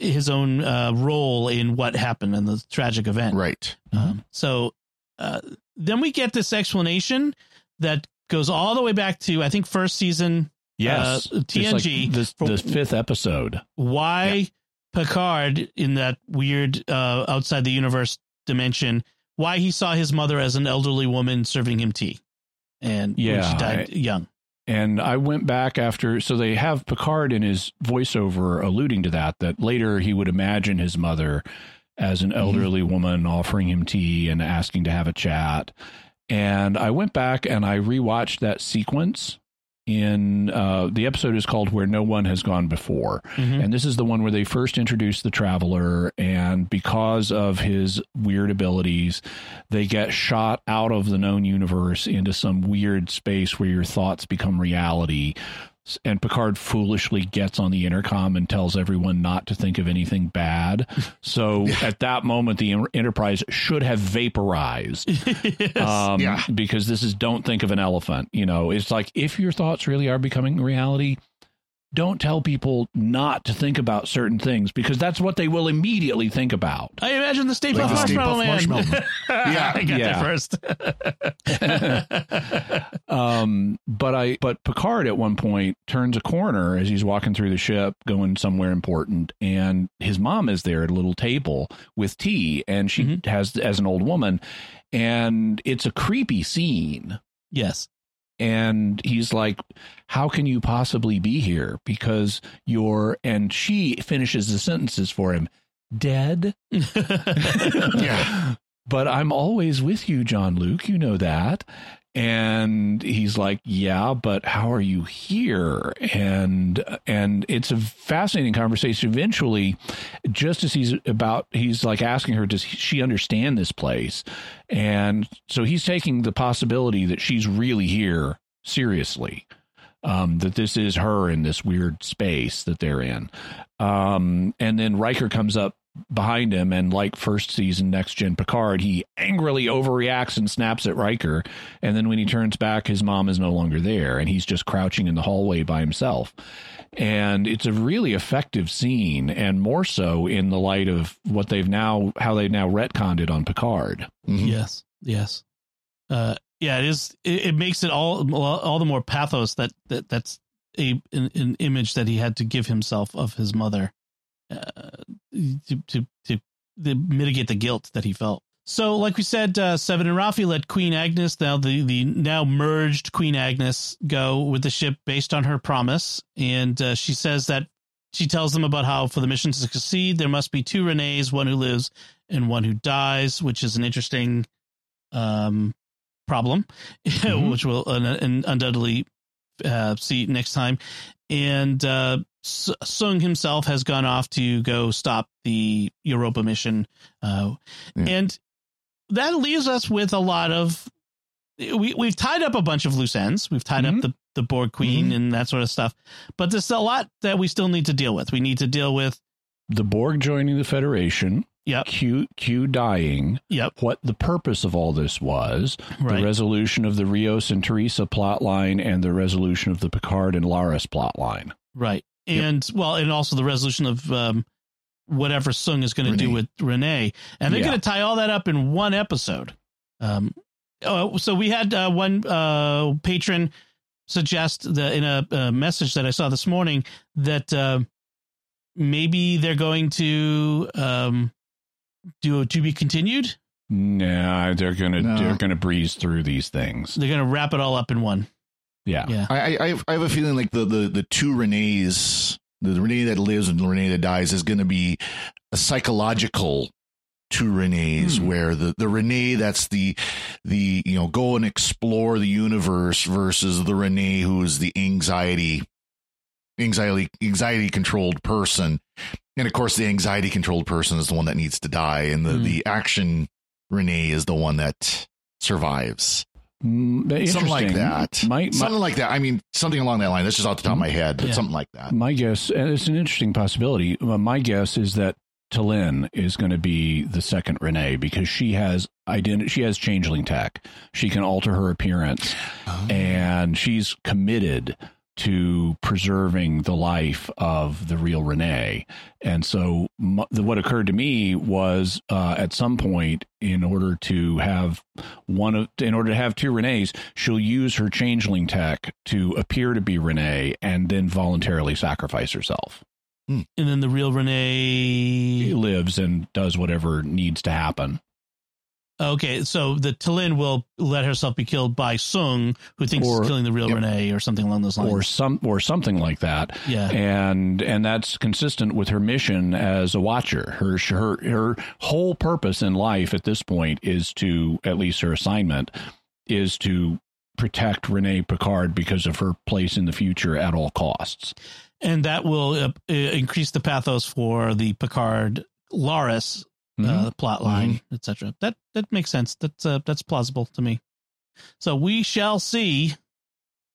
his own uh role in what happened in the tragic event Right. Um, so uh, then we get this explanation that goes all the way back to I think first season Yes, Uh, It's like TNG the fifth episode. why Picard in that weird uh, outside the universe dimension, why he saw his mother as an elderly woman serving him tea, and when Yeah, she died young. And I went back after, so they have Picard in his voiceover alluding to that, that later he would imagine his mother as an elderly woman offering him tea and asking to have a chat. And I went back and I rewatched that sequence in uh, the episode is called Where No One Has Gone Before. Mhm. And this is the one where they first introduce the traveler, and because of his weird abilities, they get shot out of the known universe into some weird space where your thoughts become reality. And Picard foolishly gets on the intercom and tells everyone not to think of anything bad. So at that moment, the Enterprise should have vaporized Yes. um, Yeah. because this is don't think of an elephant. You know, it's like if your thoughts really are becoming reality, don't tell people not to think about certain things because that's what they will immediately think about. I imagine the Stay Like Puft the Stay Marshmallow Man. Marshmallow yeah, I got Yeah. that first. Um, but I, but Picard at one point turns a corner as he's walking through the ship, going somewhere important, and his mom is there at a little table with tea, and she Mhm. has as an old woman, and it's a creepy scene. yes. And he's like how can you possibly be here? Because you're and she finishes the sentences for him. Dead? Yeah. but i'm always with you jean luc. You know that and he's like yeah but how are you here? And and it's a fascinating conversation. Eventually just as he's about he's like asking her does she understand this place? And so he's taking the possibility that she's really here seriously um, that this is her in this weird space that they're in. Um, and then Riker comes up behind him and like first season next gen Picard he angrily overreacts and snaps at Riker and then when he turns back his mom is no longer there and he's just crouching in the hallway by himself and it's a really effective scene and more so in the light of what they've now how they've now retconned it on Picard Mhm. Yes. Yes. Uh, yeah, it is. It, it makes it all all the more pathos that, that that's a an, an image that he had to give himself of his mother uh, to, to to to mitigate the guilt that he felt. So, like we said, uh, Seven and Raffi let Queen Agnes, now the the now merged Queen Agnes, go with the ship based on her promise, and uh, she says that she tells them about how for the mission to succeed, there must be two Renees, one who lives and one who dies, which is an interesting um, problem, Mhm. which we'll uh, un- undoubtedly uh, see next time. And uh, Soong himself has gone off to go stop the Europa mission, uh, Yeah. and that leaves us with a lot of. We we've tied up a bunch of loose ends. We've tied Mhm. up the the Borg Queen Mhm. and that sort of stuff, but there's a lot that we still need to deal with. We need to deal with. the Borg joining the Federation Yep. Q Q dying Yep. what the purpose of all this was Right. the resolution of the Rios and Teresa plot line and the resolution of the Picard and Laris plot line. Right. And well, and also the resolution of um, whatever Soong is going to do with Renee. And they're Yeah. going to tie all that up in one episode. Um, uh, so we had uh, one uh, patron suggest that in a, a message that I saw this morning that uh, maybe they're going to um, do a to be continued. Nah, they're gonna No. they're gonna breeze through these things. They're going to wrap it all up in one. Yeah. Yeah. I, I, I have- I have a feeling like the, the, the two Renees, the Renee that lives and the Renee that dies, is going to be a psychological two Renees, Hmm. where the, the Renee that's the the you know go and explore the universe versus the Renee who is the anxiety anxiety anxiety controlled person, and of course the anxiety controlled person is the one that needs to die, and the Hmm. the action Renee is the one that survives. Mm, Something like that. My, my, something like that. I mean, something along that line. That's just off the top of my head, but Yeah. something like that. My guess, and it's an interesting possibility. Uh, My guess is that Tallinn is going to be the second Renee because she has identity. She has changeling tech. She can alter her appearance, and she's committed to preserving the life of the real Renee. And so, m- the, what occurred to me was, uh, at some point, in order to have one of, in order to have two Renees, she'll use her changeling tech to appear to be Renee, and then voluntarily sacrifice herself. And then the real Renee. lives and does whatever needs to happen. Okay, so the Tallinn will let herself be killed by Soong, who thinks Or- he's killing the real Yep. Renee, or something along those lines. or some or something like that yeah. and and that's consistent with her mission as a watcher her her her whole purpose in life at this point is to at least her assignment is to protect Renee Picard because of her place in the future at all costs and that will uh, increase the pathos for the Picard Laris Mm-hmm. uh, plot line, etc. That that makes sense. That's uh, that's plausible to me. So we shall see.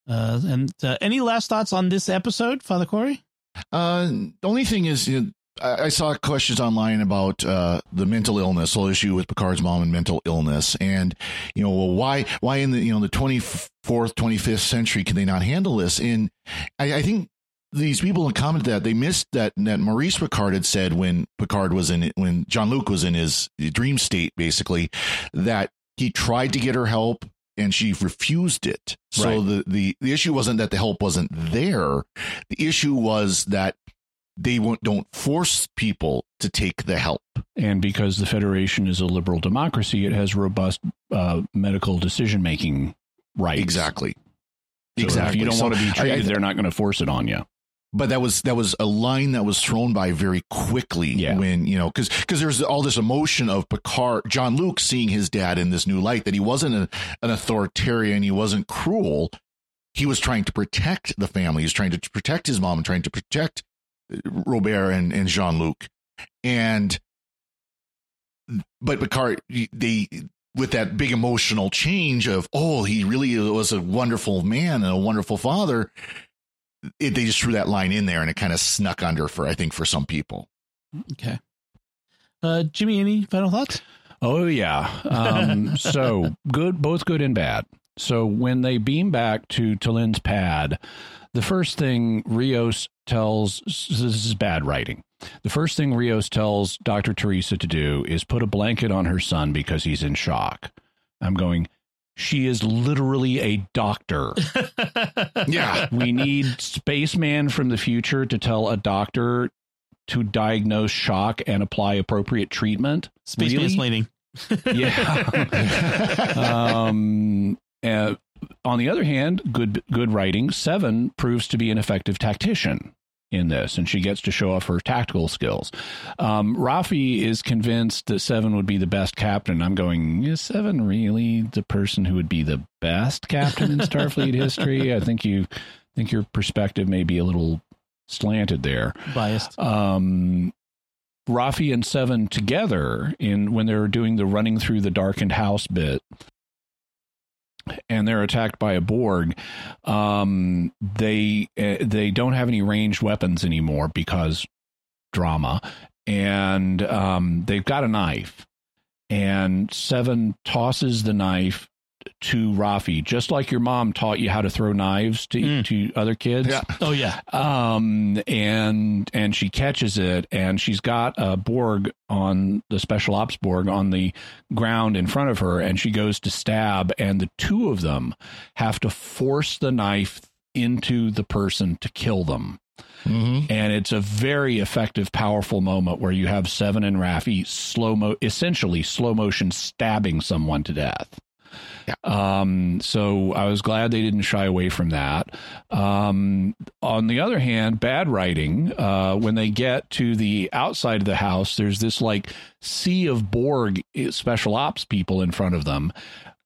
Uh, and uh, any last thoughts on this episode, Father Cory? Uh, the only thing is, you know, I, I saw questions online about uh, the mental illness, whole issue with Picard's mom and mental illness, and you know, well, why, why in the you know the twenty fourth, twenty fifth century can they not handle this? And I, I think these people commented that they missed that that Maurice Picard had said when Picard was in when Jean Luc was in his dream state, basically, that he tried to get her help and she refused it. So Right. the, the the issue wasn't that the help wasn't there. The issue was that they won't, don't force people to take the help. and because the Federation is a liberal democracy it has robust uh, medical decision making rights Exactly. So exactly. if you don't So want to be I- I- they're not going to force it on you but that was that was a line that was thrown by very quickly Yeah. when you know because because there's all this emotion of Picard Jean Luc seeing his dad in this new light that he wasn't a, an authoritarian he wasn't cruel. He was trying to protect the family. He was trying to protect his mom and trying to protect uh, Robert and and Jean Luc. And but Picard they with that big emotional change of oh he really was a wonderful man and a wonderful father it, they just threw that line in there and it kind of snuck under for I think for some people. Okay. Uh, Jimmy, any final thoughts? Oh yeah. Um, so good, both good and bad. So when they beam back to Tallinn's pad, the first thing Rios tells this is bad writing. The first thing Rios tells Dr. Teresa to do is put a blanket on her son because he's in shock. I'm going, she is literally a doctor. Yeah. we need spaceman from the future to tell a doctor to diagnose shock and apply appropriate treatment. Space Really? mansplaining. Yeah. um, uh, on the other hand, good good writing. Seven proves to be an effective tactician in this, and she gets to show off her tactical skills. Um, Raffi is convinced that Seven would be the best captain. I'm going, is Seven really the person who would be the best captain in Starfleet history? I think you think your perspective may be a little slanted there Biased. um, Raffi and Seven together in when they're doing the running through the darkened house bit, and they're attacked by a Borg. Um, they uh, they don't have any ranged weapons anymore because drama, and um, they've got a knife. And Seven tosses the knife to Raffi, just like your mom taught you how to throw knives to Mm. to other kids. Yeah. Oh yeah. Um, and and she catches it, and she's got a Borg on the special ops Borg on the ground in front of her, and she goes to stab, and the two of them have to force the knife into the person to kill them. Mhm. And it's a very effective, powerful moment where you have Seven and Raffi slow mo, essentially slow motion stabbing someone to death. Yeah. Um, so I was glad they didn't shy away from that. Um, on the other hand, bad writing. Uh, when they get to the outside of the house, there's this like sea of Borg eh, special ops people in front of them,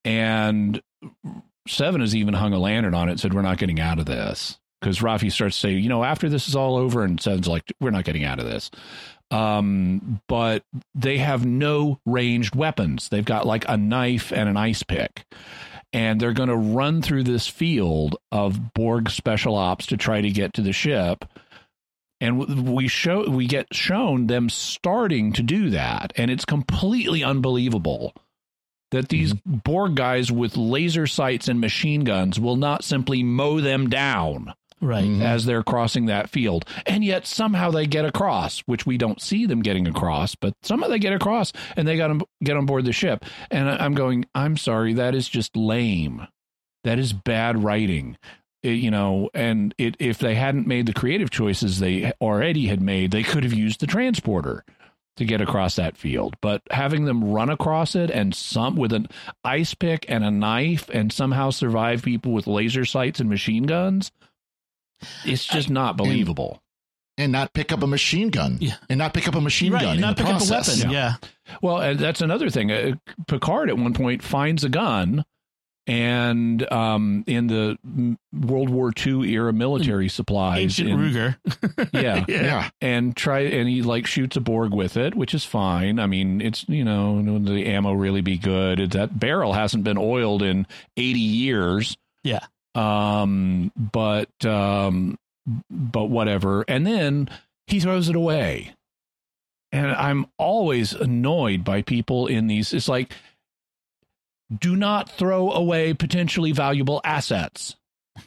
and Seven has even hung a lantern on it said, "We're not getting out of this." Because Raffi starts to say, you know, after this is all over, and Seven's like, "We're not getting out of this." Um, but they have no ranged weapons. They've got like a knife and an ice pick. And they're going to run through this field of Borg special ops to try to get to the ship. And we show we get shown them starting to do that, and it's completely unbelievable that these Borg guys with laser sights and machine guns will not simply mow them down Right. Mhm. as they're crossing that field. And yet somehow they get across, which we don't see them getting across, but somehow they get across and they got to get on board the ship. And I'm going, I'm sorry, that is just lame. That is bad writing. It- you know, and it, if they hadn't made the creative choices they already had made, they could have used the transporter to get across that field. But having them run across it and some with an ice pick and a knife and somehow survive people with laser sights and machine guns, it's just not believable. and not pick up a machine gun. Yeah. And not pick up a machine right. gun. and in not the pick up a process. weapon. Yeah. Well, and that's another thing. Uh, Picard at one point finds a gun, and um, in the World War II era military supplies, Ancient in- Ruger. yeah, Yeah. and try and he like shoots a Borg with it, which is fine. I mean, it's you know, the ammo really be good? That barrel hasn't been oiled in eighty years. Yeah. Um, but um, but whatever. And then he throws it away. And I'm always annoyed by people in these. It's like, do not throw away potentially valuable assets.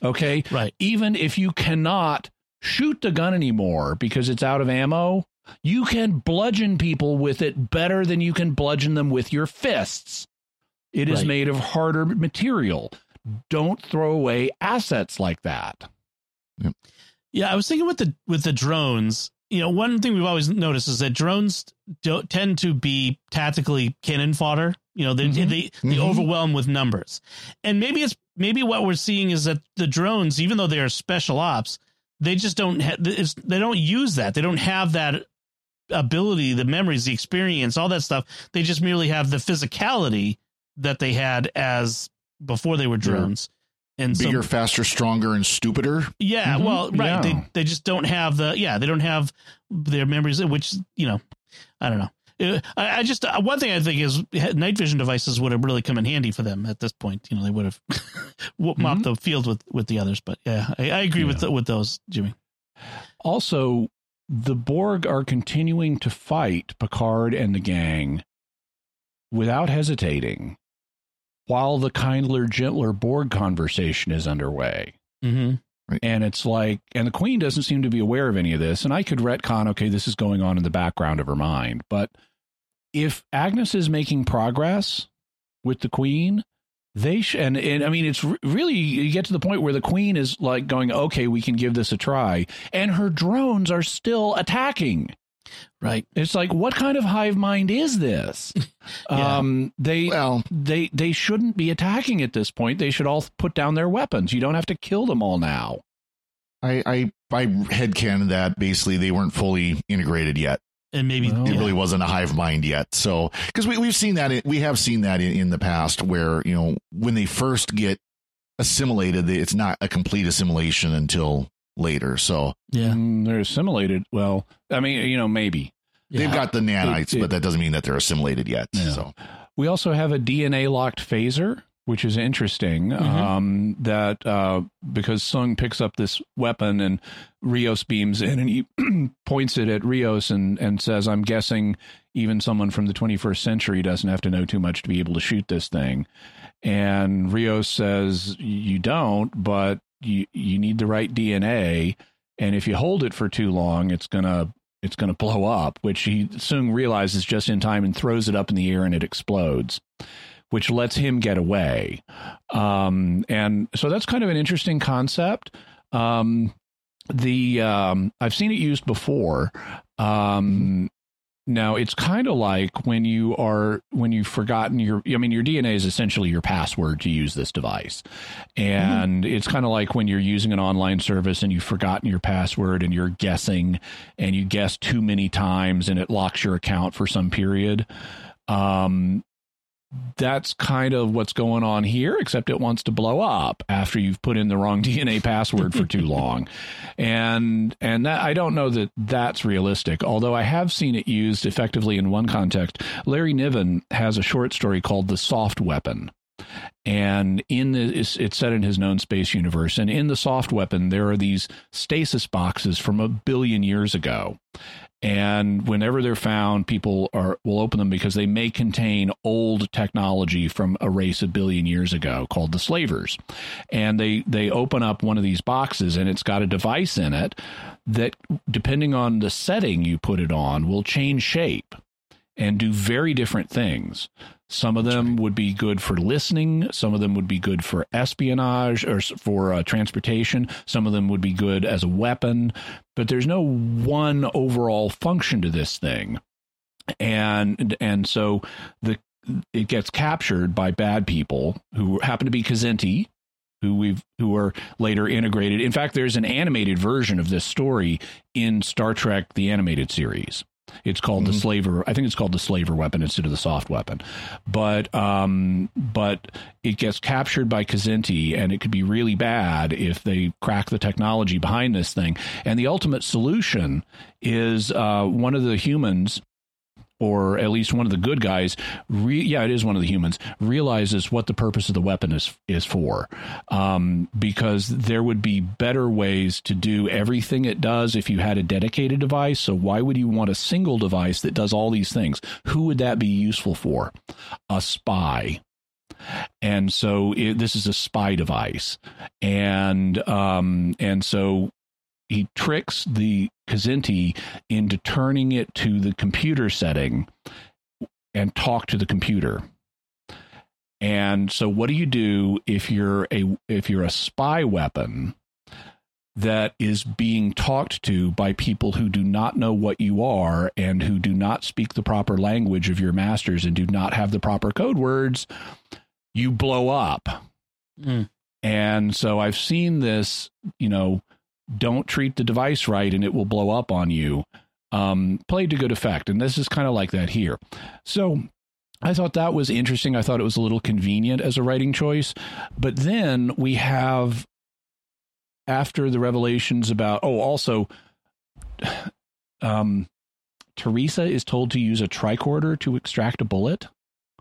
Okay. Right. Even if you cannot shoot the gun anymore because it's out of ammo, you can bludgeon people with it better than you can bludgeon them with your fists. It is Right. made of harder material. Don't throw away assets like that. Yeah, I was thinking with the with the drones. You know, one thing we've always noticed is that drones do, tend to be tactically cannon fodder. You know, they Mhm. they they Mhm. overwhelm with numbers, and maybe it's maybe what we're seeing is that the drones, even though they are special ops, they just don't ha- they don't use that. They don't have that ability, the memories, the experience, all that stuff. They just merely have the physicality that they had as before they were drones. And so Bigger, faster, stronger, and stupider. yeah, Mhm. well, right. Yeah. They they just don't have the yeah, they don't have their memories, which you know, I don't know. Uh, I, I just uh, one thing I think is night vision devices would have really come in handy for them at this point. You know, they would have mopped Mhm. the field with with the others. But yeah, I, I agree with the, with those, Jimmy. Also, the Borg are continuing to fight Picard and the gang without hesitating while the kindler, gentler Borg conversation is underway. Mm-hmm. And it's like, and the Queen doesn't seem to be aware of any of this. And I could retcon, okay, this is going on in the background of her mind. But if Agnes is making progress with the Queen, they sh- and, and I mean, it's re- really, you get to the point where the Queen is like going, okay, we can give this a try. And her drones are still attacking. Right. It's like, what kind of hive mind is this? Yeah. Um, they, Well, they they shouldn't be attacking at this point. They should all put down their weapons. You don't have to kill them all now. I, I, I headcanon that basically they weren't fully integrated yet. And maybe Well, It yeah. really wasn't a hive mind yet. So, because we, we've seen that, in, we have seen that in, in the past where, you know, when they first get assimilated, it's not a complete assimilation until later. So yeah. Mm, they're assimilated. Well, I mean, you know, maybe. they've got the nanites, It- it- but that doesn't mean that they're assimilated yet. Yeah. So, We also have a DNA locked phaser, which is interesting. Mhm. Um, that uh, because Soong picks up this weapon and Rios beams in and he points it at Rios and and says, "I'm guessing even someone from the 21st century doesn't have to know too much to be able to shoot this thing." And Rios says, You don't, but you, you need the right DNA. And if you hold it for too long, it's to it's to blow up, which he soon realizes just in time and throws it up in the air and it explodes, which lets him get away. Um, and so that's kind of an interesting concept. Um, the um, I've seen it used before. Um, now it's kind of like when you are when you've forgotten your I mean your DNA is essentially your password to use this device. And mm-hmm. it's kind of like when you're using an online service and you've forgotten your password and you're guessing and you guess too many times and it locks your account for some period. Um, that's kind of what's going on here, except it wants to blow up after you've put in the wrong DNA password for too long. And and that, I don't know that that's realistic, although I have seen it used effectively in one context. Larry Niven has a short story called The Soft Weapon. And in the, it's, it's set in his known space universe. And in the soft weapon, there are these stasis boxes from a billion years ago and whenever they're found people are will open them because they may contain old technology from a race a billion years ago called the slavers. And they they open up one of these boxes and it's got a device in it that depending on the setting you put it on will change shape and do very different things some of them would be good for listening. Some of them would be good for espionage or for uh, transportation. Some of them would be good as a weapon. But there's no one overall function to this thing, and and so the it gets captured by bad people who happen to be Kzinti, who we've who are later integrated. In fact, there's an animated version of this story in Star Trek the animated series. It's called mm-hmm. the slaver. I think it's called the slaver weapon instead of the soft weapon. But um, but it gets captured by Kzinti, and it could be really bad if they crack the technology behind this thing. And the ultimate solution is uh, one of the humans or at least one of the good guys, re- yeah, it is one of the humans, realizes what the purpose of the weapon is is for, um, because there would be better ways to do everything it does if you had a dedicated device. So why would you want a single device that does all these things? Who would that be useful for? A spy. And so it, this is a spy device, and um, and so he tricks the Kzinti into turning it to the computer setting and talk to the computer. And so what do you do if you're a if you're a spy weapon that is being talked to by people who do not know what you are and who do not speak the proper language of your masters and do not have the proper code words, you blow up. Mm. And so I've seen this, you know, don't treat the device right and it will blow up on you um, played to good effect. And this is kind of like that here. So I thought that was interesting. I thought it was a little convenient as a writing choice. But then we have, after the revelations about, oh, also, um, Teresa is told to use a tricorder to extract a bullet.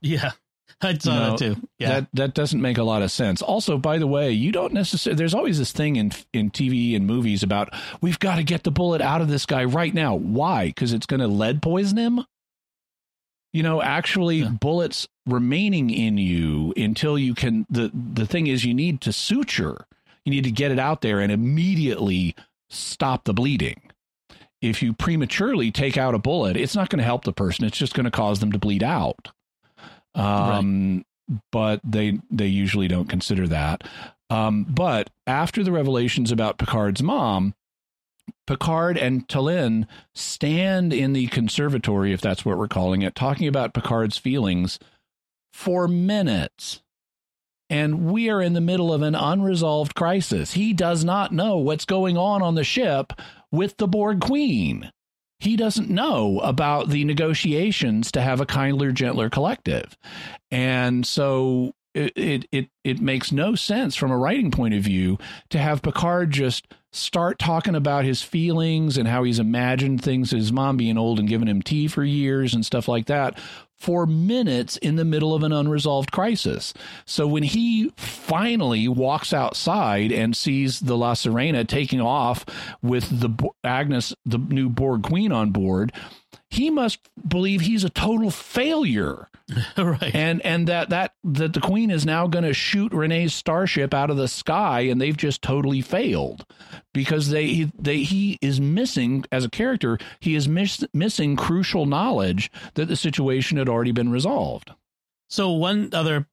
Yeah. I saw you know, that too. Yeah, that that doesn't make a lot of sense. Also, by the way, you don't necessarily. There's always this thing in in TV and movies about we've got to get the bullet out of this guy right now. Why? Because it's going to lead poison him. You know, actually, yeah. bullets remaining in you until you can. the The thing is, you need to suture. You need to get it out there and immediately stop the bleeding if you prematurely take out a bullet, it's not going to help the person. It's just going to cause them to bleed out. Um, right. But they they usually don't consider that. Um, but after the revelations about Picard's mom, Picard and Tallinn stand in the conservatory, if that's what we're calling it, talking about Picard's feelings for minutes. And we are in the middle of an unresolved crisis. He does not know what's going on on the ship with the Borg Queen he doesn't know about the negotiations to have a kinder, gentler collective. And so it, it, it, it makes no sense from a writing point of view to have Picard just start talking about his feelings and how he's imagined things his mom being old and giving him tea for years and stuff like that for minutes in the middle of an unresolved crisis. So when he finally walks outside and sees the La Sirena taking off with the Agnes, the new Borg queen on board, he must believe he's a total failure right. and and that that that the queen is now going to shoot Renee's starship out of the sky and they've just totally failed because they they he is missing as a character he is miss, missing crucial knowledge that the situation had already been resolved So one other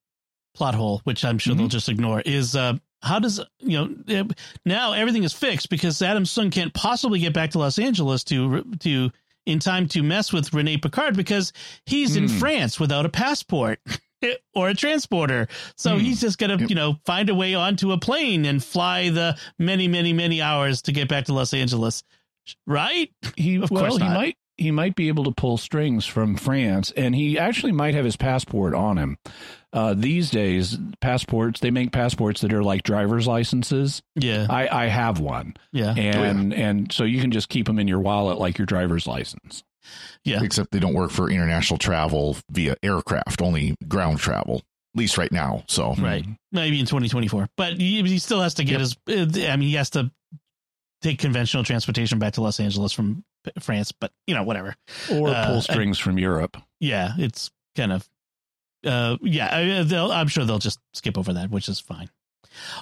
plot hole, which I'm sure they'll Mhm. just ignore, is uh, how does you know now everything is fixed because Adam Soong can't possibly get back to Los Angeles to to in time to mess with Rene Picard because he's in Hmm. France without a passport. Or a transporter, so Hmm. he's just gonna, Yep. you know, find a way onto a plane and fly the many, many, many hours to get back to Los Angeles, right? he Of well course he might he might be able to pull strings from France and he actually might have his passport on him uh, these days passports they make passports that are like driver's licenses Yeah, I, I have one yeah, and and so you can just keep them in your wallet like your driver's license yeah. Except they don't work for international travel via aircraft, only ground travel. At least right now. So Right. Maybe in 2024. But he, he still has to get his, uh, I mean, he has to take conventional transportation back to Los Angeles from France, but, you know, whatever. or Uh, pull strings from Europe. Yeah, it's kind of, uh, yeah, I- they'll, I'm sure they'll just skip over that, which is fine.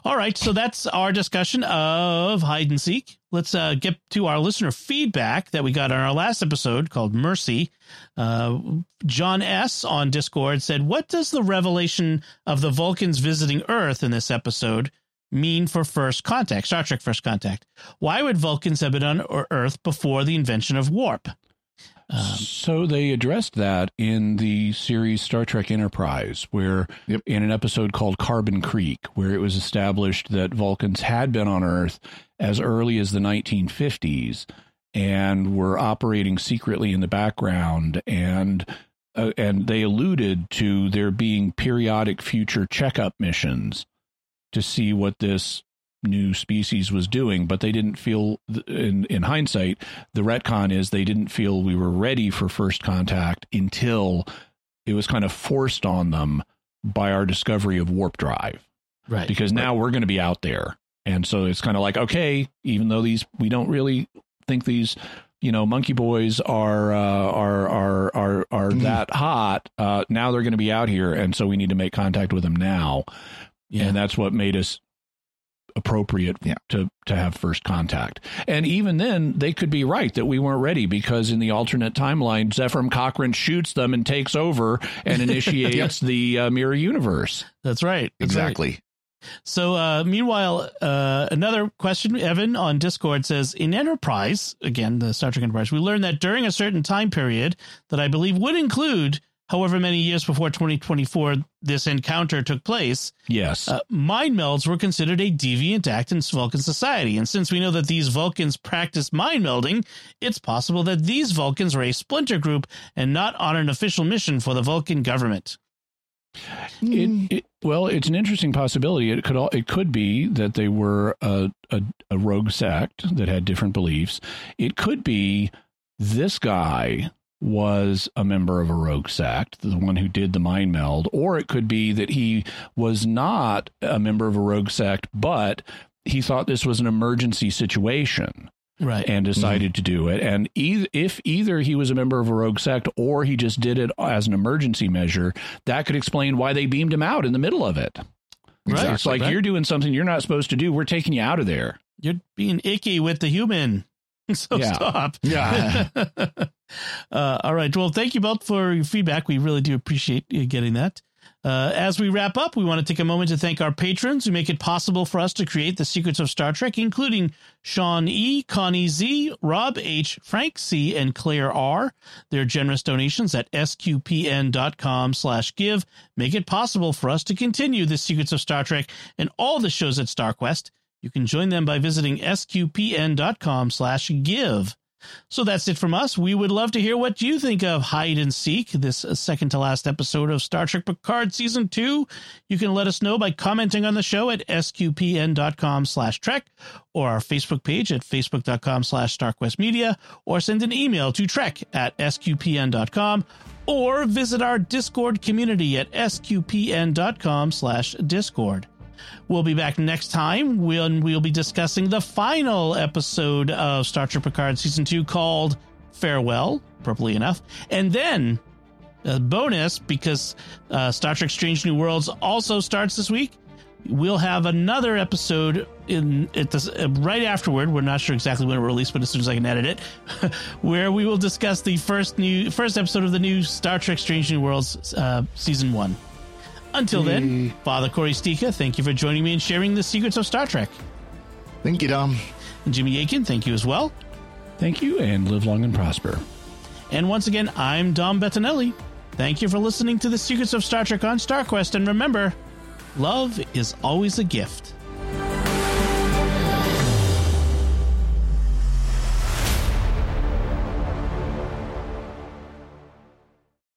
All right, so that's our discussion of hide and seek. Let's uh, get to our listener feedback that we got on our last episode called Mercy. Uh, John S. on Discord said, What does the revelation of the Vulcans visiting Earth in this episode mean for First Contact, Star Trek First Contact? Why would Vulcans have been on Earth before the invention of warp? Um, so they addressed that in the series Star Trek Enterprise, where Yep. in an episode called Carbon Creek, where it was established that Vulcans had been on Earth as early as the 1950s and were operating secretly in the background and uh, and they alluded to there being periodic future checkup missions to see what this new species was doing but they didn't feel in in hindsight the retcon is they didn't feel we were ready for first contact until it was kind of forced on them by our discovery of warp drive right. because now we're going to be out there and so it's kind of like okay even though these we don't really think these you know monkey boys are uh, are are are are Mhm. that hot uh, now they're going to be out here and so we need to make contact with them now Yeah. and that's what made us appropriate Yeah. to to have first contact. And even then, they could be right that we weren't ready because in the alternate timeline, Zefram Cochrane shoots them and takes over and initiates the uh, mirror universe. That's right. That's right. exactly. So, uh, meanwhile, uh, another question, Evan on Discord says In Enterprise, again, the Star Trek Enterprise, we learned that during a certain time period that I believe would include however many years before 2024 this encounter took place, Yes. uh, mind melds were considered a deviant act in Vulcan society. And since we know that these Vulcans practice mind melding, it's possible that these Vulcans were a splinter group and not on an official mission for the Vulcan government. It, it, well, it's an interesting possibility. It could all, it could be that they were a, a a rogue sect that had different beliefs. It could be this guy was a member of a rogue sect, the one who did the mind meld, or it could be that he was not a member of a rogue sect, but he thought this was an emergency situation Right. and mm-hmm. decided to do it. And e- if either he was a member of a rogue sect or he just did it as an emergency measure, that could explain why they beamed him out in the middle of it. Right. It's like right. you're doing something you're not supposed to do. We're taking you out of there. You're being icky with the human. So Yeah. stop. Yeah. uh, all right. Well, thank you both for your feedback. We really do appreciate you getting that. Uh, as we wrap up, we want to take a moment to thank our patrons who make it possible for us to create the secrets of Star Trek, including Sean E., Connie Z., Rob H., Frank C., and Claire R. Their generous donations at sqpn.com slash give make it possible for us to continue the secrets of Star Trek and all the shows at StarQuest. You can join them by visiting sqpn.com slash give. So that's it from us. We would love to hear what you think of Hide and Seek, this second to last episode of Star Trek Picard Season 2. You can let us know by commenting on the show at sqpn.com slash trek or our Facebook page at facebook.com slash starquestmedia or send an email to trek at sqpn.com or visit our Discord community at sqpn.com slash discord. We'll be back next time when we'll be discussing the final episode of Star Trek Picard Season 2 called farewell, appropriately enough, and then a bonus because uh, Star Trek: Strange New Worlds also starts this week. We'll have another episode in at this, uh, right afterward. We're not sure exactly when it will release, but as soon as I can edit it, where we will discuss the first new first episode of the new Star Trek: Strange New Worlds uh, season one. Until then, hmm. Father Cory Sticha, thank you for joining me and sharing the secrets of Star Trek. Thank you, Dom. And Jimmy Akin, thank you as well. Thank you, and live long and prosper. And once again, I'm Dom Bettinelli. Thank you for listening to the Secrets of Star Trek on StarQuest. And remember, love is always a gift.